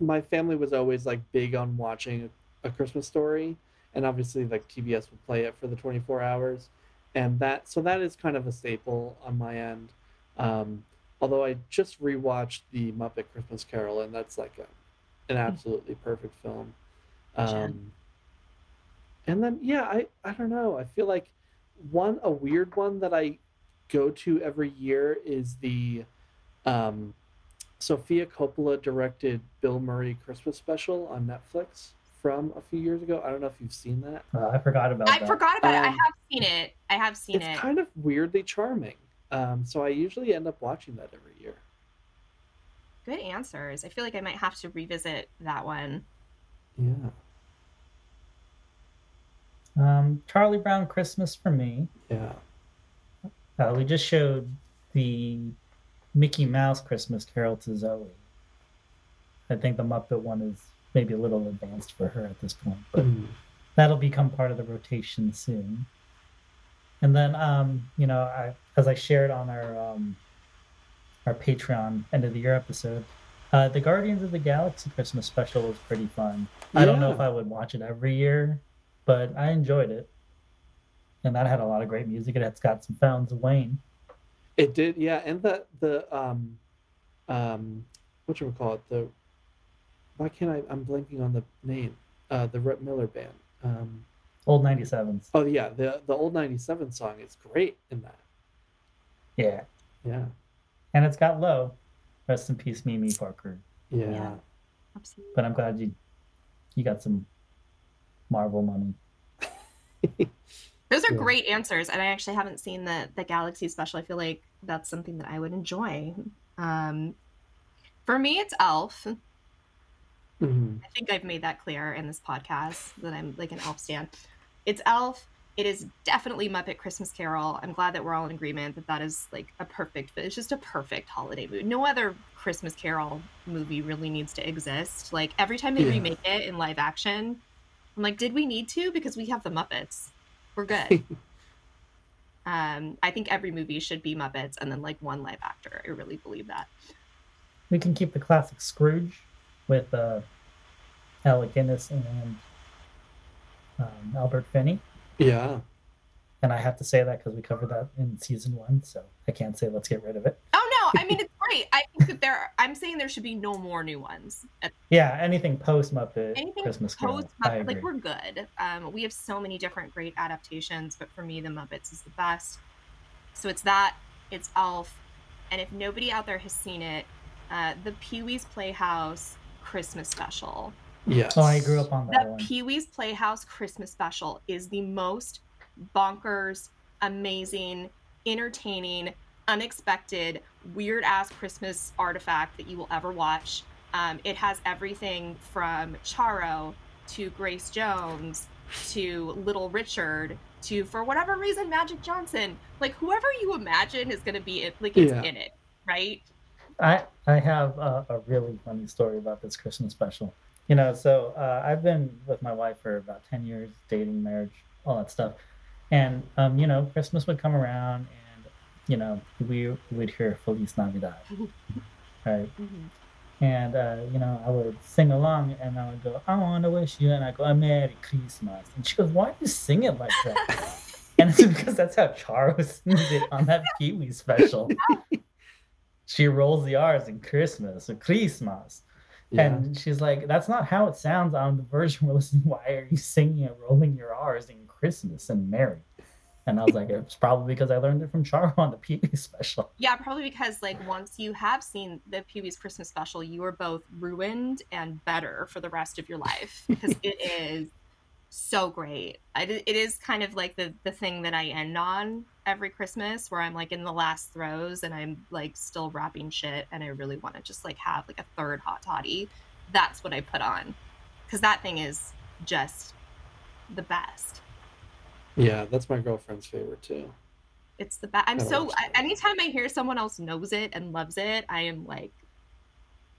my family was always like big on watching a Christmas story and obviously like TBS would play it for the 24 hours and that so that is kind of a staple on my end um although I just rewatched the Muppet Christmas Carol and that's like a, an absolutely perfect film um and then yeah I I don't know I feel like one a weird one that I go to every year is the um, Sofia Coppola directed Bill Murray Christmas special on Netflix from a few years ago. I don't know if you've seen that. Uh, I forgot about I that. forgot about it. I Um, have seen it. I have seen it's it. It's kind of weirdly charming. Um, so I usually end up watching that every year. Good answers. I feel like I might have to revisit that one. Yeah. Um, Charlie Brown Christmas for me. Yeah. Uh, we just showed the Mickey Mouse Christmas Carol to Zoe. I think the Muppet one is maybe a little advanced for her at this point, but Mm. that'll become part of the rotation soon. And then, um, you know, I, as I shared on our um, our Patreon end of the year episode, uh, the Guardians of the Galaxy Christmas special was pretty fun. Yeah. I don't know if I would watch it every year, but I enjoyed it. And that had a lot of great music. It's got some Fountains of Wayne. It did, yeah. And the the um um what should we call it? The why can't I I'm blanking on the name. Uh the Rhett Miller band. Um Old 97s. oh yeah, the the old 97 song is great in that. Yeah. Yeah. And it's got low. Rest in peace, Mimi Parker. Yeah. Yeah. Absolutely. But I'm glad you you got some Marvel money. Those are Yeah. great answers, and I actually haven't seen the the Galaxy special. I feel like that's something that I would enjoy. Um, for me, it's Elf. Mhm. I think I've made that clear in this podcast that I'm like an Elf stan. It's Elf. It is definitely Muppet Christmas Carol. I'm glad that we're all in agreement that that is like a perfect. It's just a perfect holiday movie. No other Christmas Carol movie really needs to exist. Like every time they Yeah. remake it in live action, I'm like, did we need to? Because we have the Muppets. We're good. *laughs* Um, I think every movie should be Muppets and then like one live actor. I really believe that. We can keep the classic Scrooge with uh, Alec Guinness and um, Albert Finney. Yeah. And I have to say that because we covered that in season one, so I can't say let's get rid of it. Oh no, I mean it's great. I think that there. I'm saying there should be no more new ones. Yeah, anything post Muppet Anything Christmas post I Muppet, like we're good. Um, we have so many different great adaptations, but for me, the Muppets is the best. So it's that, it's Elf, and if nobody out there has seen it, uh, the Pee Wee's Playhouse Christmas Special. Yes. Oh, I grew up on that The one. Pee Wee's Playhouse Christmas Special is the most bonkers, amazing, entertaining, unexpected, weird ass Christmas artifact that you will ever watch. Um, it has everything from Charo to Grace Jones to Little Richard to, for whatever reason, Magic Johnson. Like whoever you imagine is going to be it, like it's Yeah. in it, right? I I have a, a really funny story about this Christmas special. You know, so uh, I've been with my wife for about ten years, dating, marriage, all that stuff, and um, you know, Christmas would come around, and you know, we would hear Feliz Navidad, *laughs* right? And uh, you know, I would sing along, and I would go, "I want to wish you," and I go, "A Merry Christmas," and she goes, "Why do you sing it like that?" *laughs* and it's because that's how Charo *laughs* sings it on that Pee Wee special. she rolls the R's in Christmas or Christmas. Yeah. And she's like, that's not how it sounds on the version we're listening. Why are you singing and rolling your R's in Christmas and Merry? And I was like, it's probably because I learned it from Charo on the Pee Wee *laughs* special. Yeah, probably because like once you have seen the Pee Wee's Christmas special, you are both ruined and better for the rest of your life *laughs* because it is so great. I, it is kind of like the the thing that I end on every Christmas, where I'm like in the last throes and I'm like still wrapping shit, and I really want to just like have like a third hot toddy. That's what I put on because that thing is just the best. Yeah, that's my girlfriend's favorite too. It's the best. I'm so. Anytime I hear someone else knows it and loves it, I am like,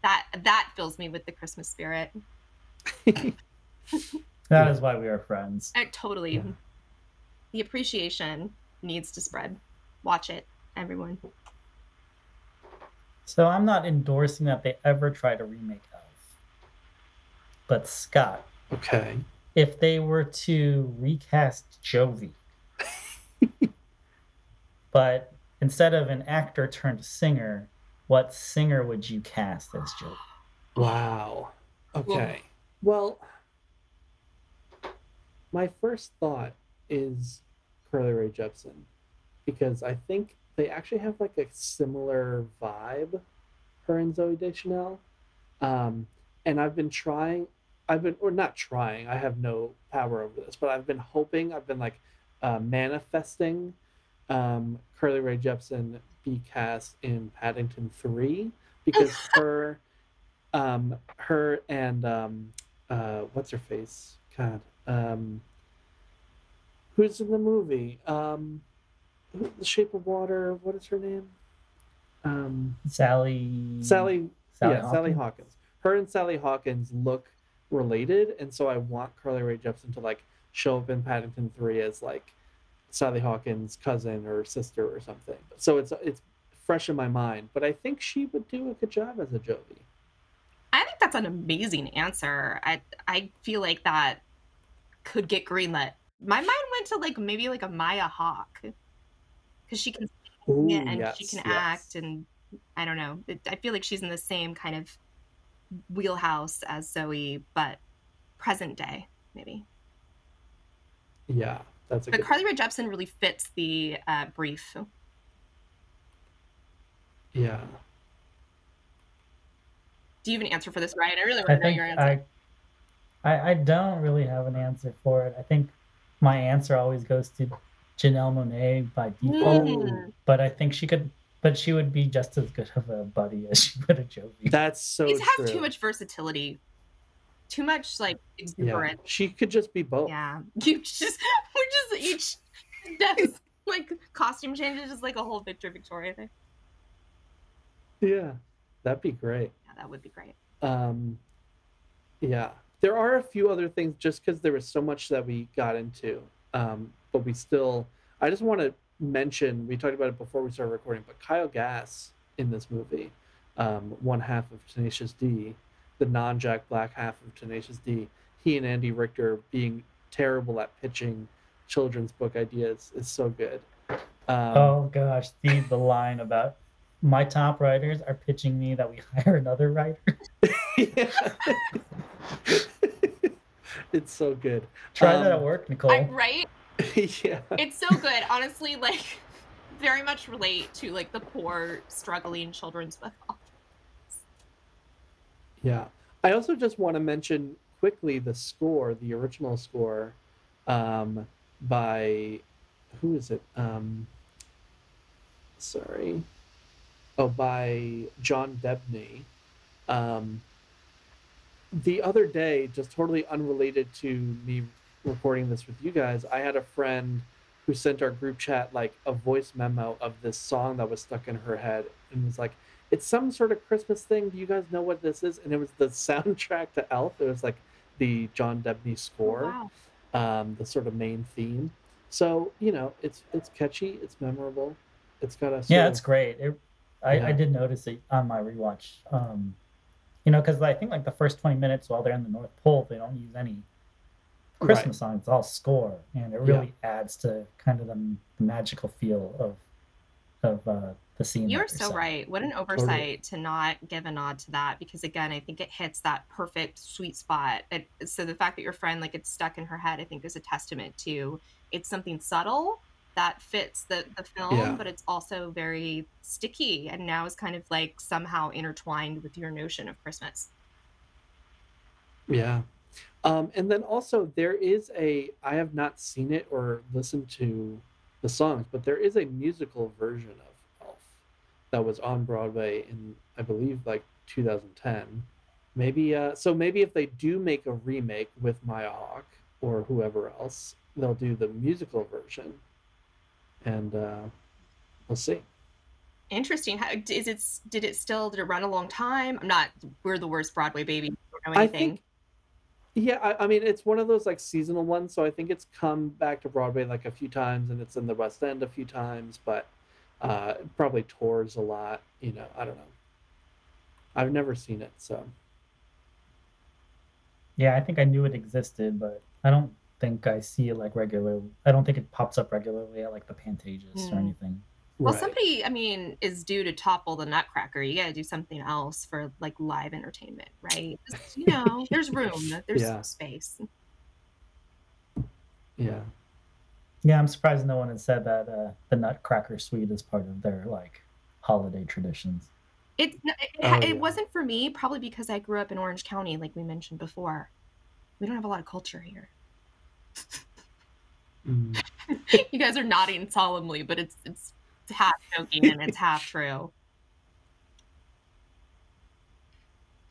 that. That fills me with the Christmas spirit. *laughs* That is why we are friends. I totally. Yeah. The appreciation needs to spread. Watch it, everyone. So I'm not endorsing that they ever try to remake Elf. But Scott, Okay. if they were to recast Jovie, *laughs* but instead of an actor turned singer, what singer would you cast as Jovie? Wow. Okay. Well, my first thought is Carly Rae Jepsen because I think they actually have like a similar vibe, her and Zooey Deschanel. Um, and I've been trying, I've been, or not trying, I have no power over this, but I've been hoping, I've been like uh, manifesting um, Carly Rae Jepsen be cast in Paddington 3 because *laughs* her um her and um uh what's her face god um who's in the movie um who- the shape of water what is her name um Sally. sally, Sally yeah sally Hawkins? hawkins her and sally hawkins look related and so i want carly Rae jepsen to like show up in paddington 3 as like sally hawkins cousin or sister or something so it's it's fresh in my mind but i think she would do a good job as a jovie I think that's an amazing answer. I I feel like that could get greenlit. My mind went to like maybe like a Maya Hawke because she can Ooh, sing it and she can yes. act and I don't know. It, I feel like she's in the same kind of wheelhouse as Zooey, but present day maybe. Yeah, that's a But good. Carly Rae Jepsen really fits the uh, brief. yeah, Do you have an answer for this, Ryan? I really I want to know your answer. I, I I don't really have an answer for it. I think my answer always goes to Janelle Monáe by default, Mm. but I think she could, but she would be just as good of a buddy as she would a Jovie. that's so He true. has too much versatility, too much like Yeah, exuberance. she could just be both. Yeah, *laughs* you just we're just each does like costume changes, just like a whole Victor Victoria thing. Yeah, that'd be great. Yeah, that would be great. Um, yeah, there are a few other things just because there was so much that we got into, um, but we still. I just want to mention we talked about it before we started recording, but Kyle Gass in this movie, um, one half of Tenacious D, the non-Jack Black half of Tenacious D, he and Andy Richter being terrible at pitching children's book ideas is so good. Um, oh gosh, the the line about my top writers are pitching me that we *laughs* hire another writer. *laughs* *laughs* *laughs* it's so good. Try that Um, at work, Nicole. I, right? *laughs* yeah. It's so good. Honestly, like very much relate to like the poor, struggling children's book authors. Yeah. I also just want to mention quickly the score, the original score, um, by who is it? Um, sorry. Oh, by John Debney. Um, the other day, just totally unrelated to me recording this with you guys, I had a friend who sent our group chat like a voice memo of this song that was stuck in her head and was like, it's some sort of Christmas thing. Do you guys know what this is? And it was the *laughs* soundtrack to Elf. It was like the John Debney score, Wow. um, the sort of main theme. So you know, it's it's catchy, it's memorable, it's got a yeah, it's great. It, I, Yeah. I did notice it on my rewatch. Um, you know, because I think like the first twenty minutes while they're in the North Pole, they don't use any Right. Christmas songs. It's all score, and it really adds to kind of the, the magical feel of of uh, the scene. You're so set. right. What an oversight to not give a nod to that because again, I think it hits that perfect sweet spot. It, so the fact that your friend like it's stuck in her head, I think is a testament to it's something subtle that fits the the film, Yeah. but it's also very sticky and now is kind of like somehow intertwined with your notion of Christmas. Yeah. Um, and then also there is a I have not seen it or listened to the songs, but there is a musical version of Elf that was on Broadway in I believe like 2010. Maybe uh so maybe if they do make a remake with Maya Hawke or whoever else, they'll do the musical version. And uh we'll see. Interesting. How is it? Did it still? Did it run a long time? I'm not. We're the worst Broadway baby. Don't know I think Yeah, I, I mean it's one of those like seasonal ones, so I think it's come back to Broadway like a few times, and it's in the West End a few times, but uh, probably tours a lot. You know, I don't know. I've never seen it, so Yeah, I think I knew it existed, but I don't think I see it like regularly. I don't think it pops up regularly at like the Pantages or Mm. anything. Well, right. somebody, I mean, is due to topple the Nutcracker. You got to do something else for like live entertainment, right? Just, you know, *laughs* there's room, there's Yeah. space. yeah, Yeah, I'm surprised no one has said that uh, the Nutcracker Suite is part of their like holiday traditions. It it, it, Oh, it yeah. wasn't for me, probably because I grew up in Orange County, like we mentioned before. We don't have a lot of culture here. Mm. you guys are nodding solemnly, but it's it's half joking and it's half true.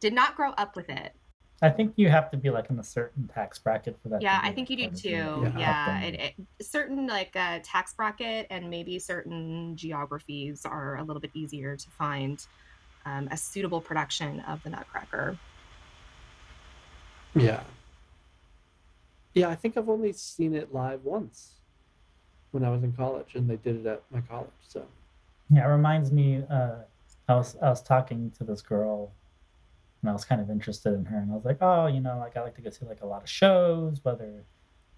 Did not grow up with it. I think you have to be like in a certain tax bracket for that. Yeah, I think you do too. of your Yeah, it, it, certain like uh, tax bracket and maybe certain geographies are a little bit easier to find um, a suitable production of the Nutcracker. yeah, yeah. I think I've only seen it live once when I was in college, and they did it at my college. So Yeah, it reminds me. Uh, I was I was talking to this girl, and I was kind of interested in her, and I was like, oh, you know, like I like to go see like a lot of shows, whether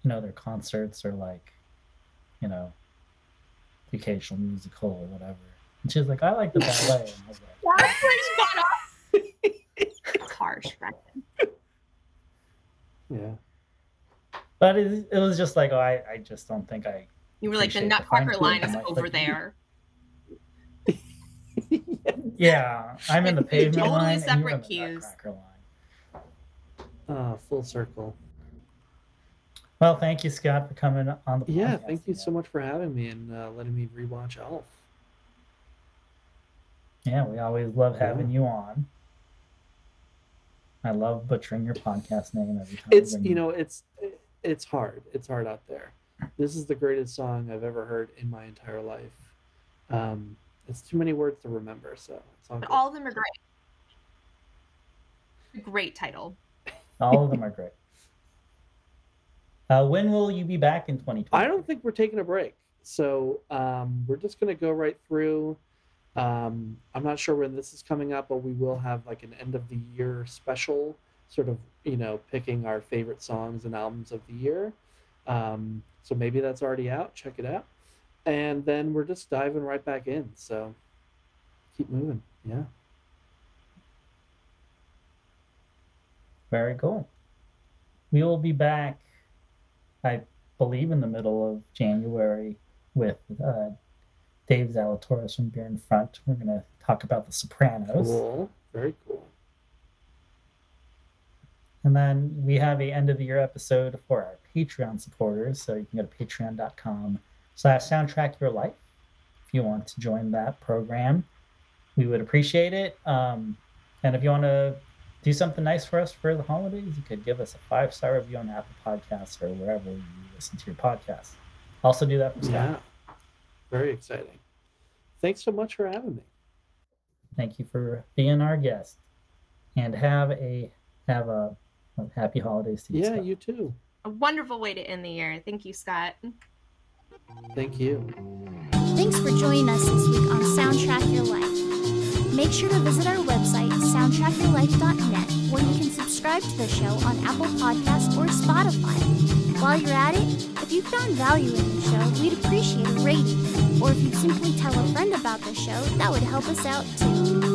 you know they're concerts or like, you know, the occasional musical or whatever. And she was like, I like the ballet, and I was like, *laughs* It's *laughs* harsh, right? yeah, but it, it was just like, oh, I, I just don't think I. You were like the Appreciate the fine Nutcracker line tuning. is over like, there. *laughs* Yeah, I'm in the Like, pavement totally line, and you're separate in the cues. Nutcracker line. uh, full circle. Well, thank you, Scott, for coming on the podcast. Yeah, thank you again. so much for having me and uh, letting me rewatch Elf. Yeah, we always love having you on. I love butchering your podcast name every time. It's you know it's it's hard. It's hard out there. This is the greatest song I've ever heard in my entire life. Um, it's too many words to remember, so it's all But all of them are great. Great title. all of them are great. Uh, when will you be back in 2020? I don't think we're taking a break. So um, we're just gonna go right through. Um, I'm not sure when this is coming up, but we will have like an end of the year special, sort of you know picking our favorite songs and albums of the year. Um, so maybe that's already out. Check it out, and then we're just diving right back in. So keep moving. Yeah. Very cool. We will be back, I believe, in the middle of January with uh, Dave Zalatoris from Beer in Front. We're going to talk about The Sopranos. Cool. Very cool. And then we have a end of the year episode for our Patreon supporters. So you can go to patreon.com slash soundtrack your life if you want to join that program. We would appreciate it. Um, and if you want to do something nice for us for the holidays, you could give us a five star review on Apple Podcasts or wherever you listen to your podcast. Also, do that for Scott. Yeah. Very exciting. Thanks so much for having me. Thank you for being our guest, and have a have a, a happy holidays to you. Yeah, Scott. you too. A wonderful way to end the year. Thank you, Scott. Thank you. Thanks for joining us this week on Soundtrack Your Life. Make sure to visit our website, soundtrackyourlife.net, where you can subscribe to the show on Apple Podcasts or Spotify. While you're at it, if you found value in the show, we'd appreciate a rating. Or if you'd simply tell a friend about the show, that would help us out too.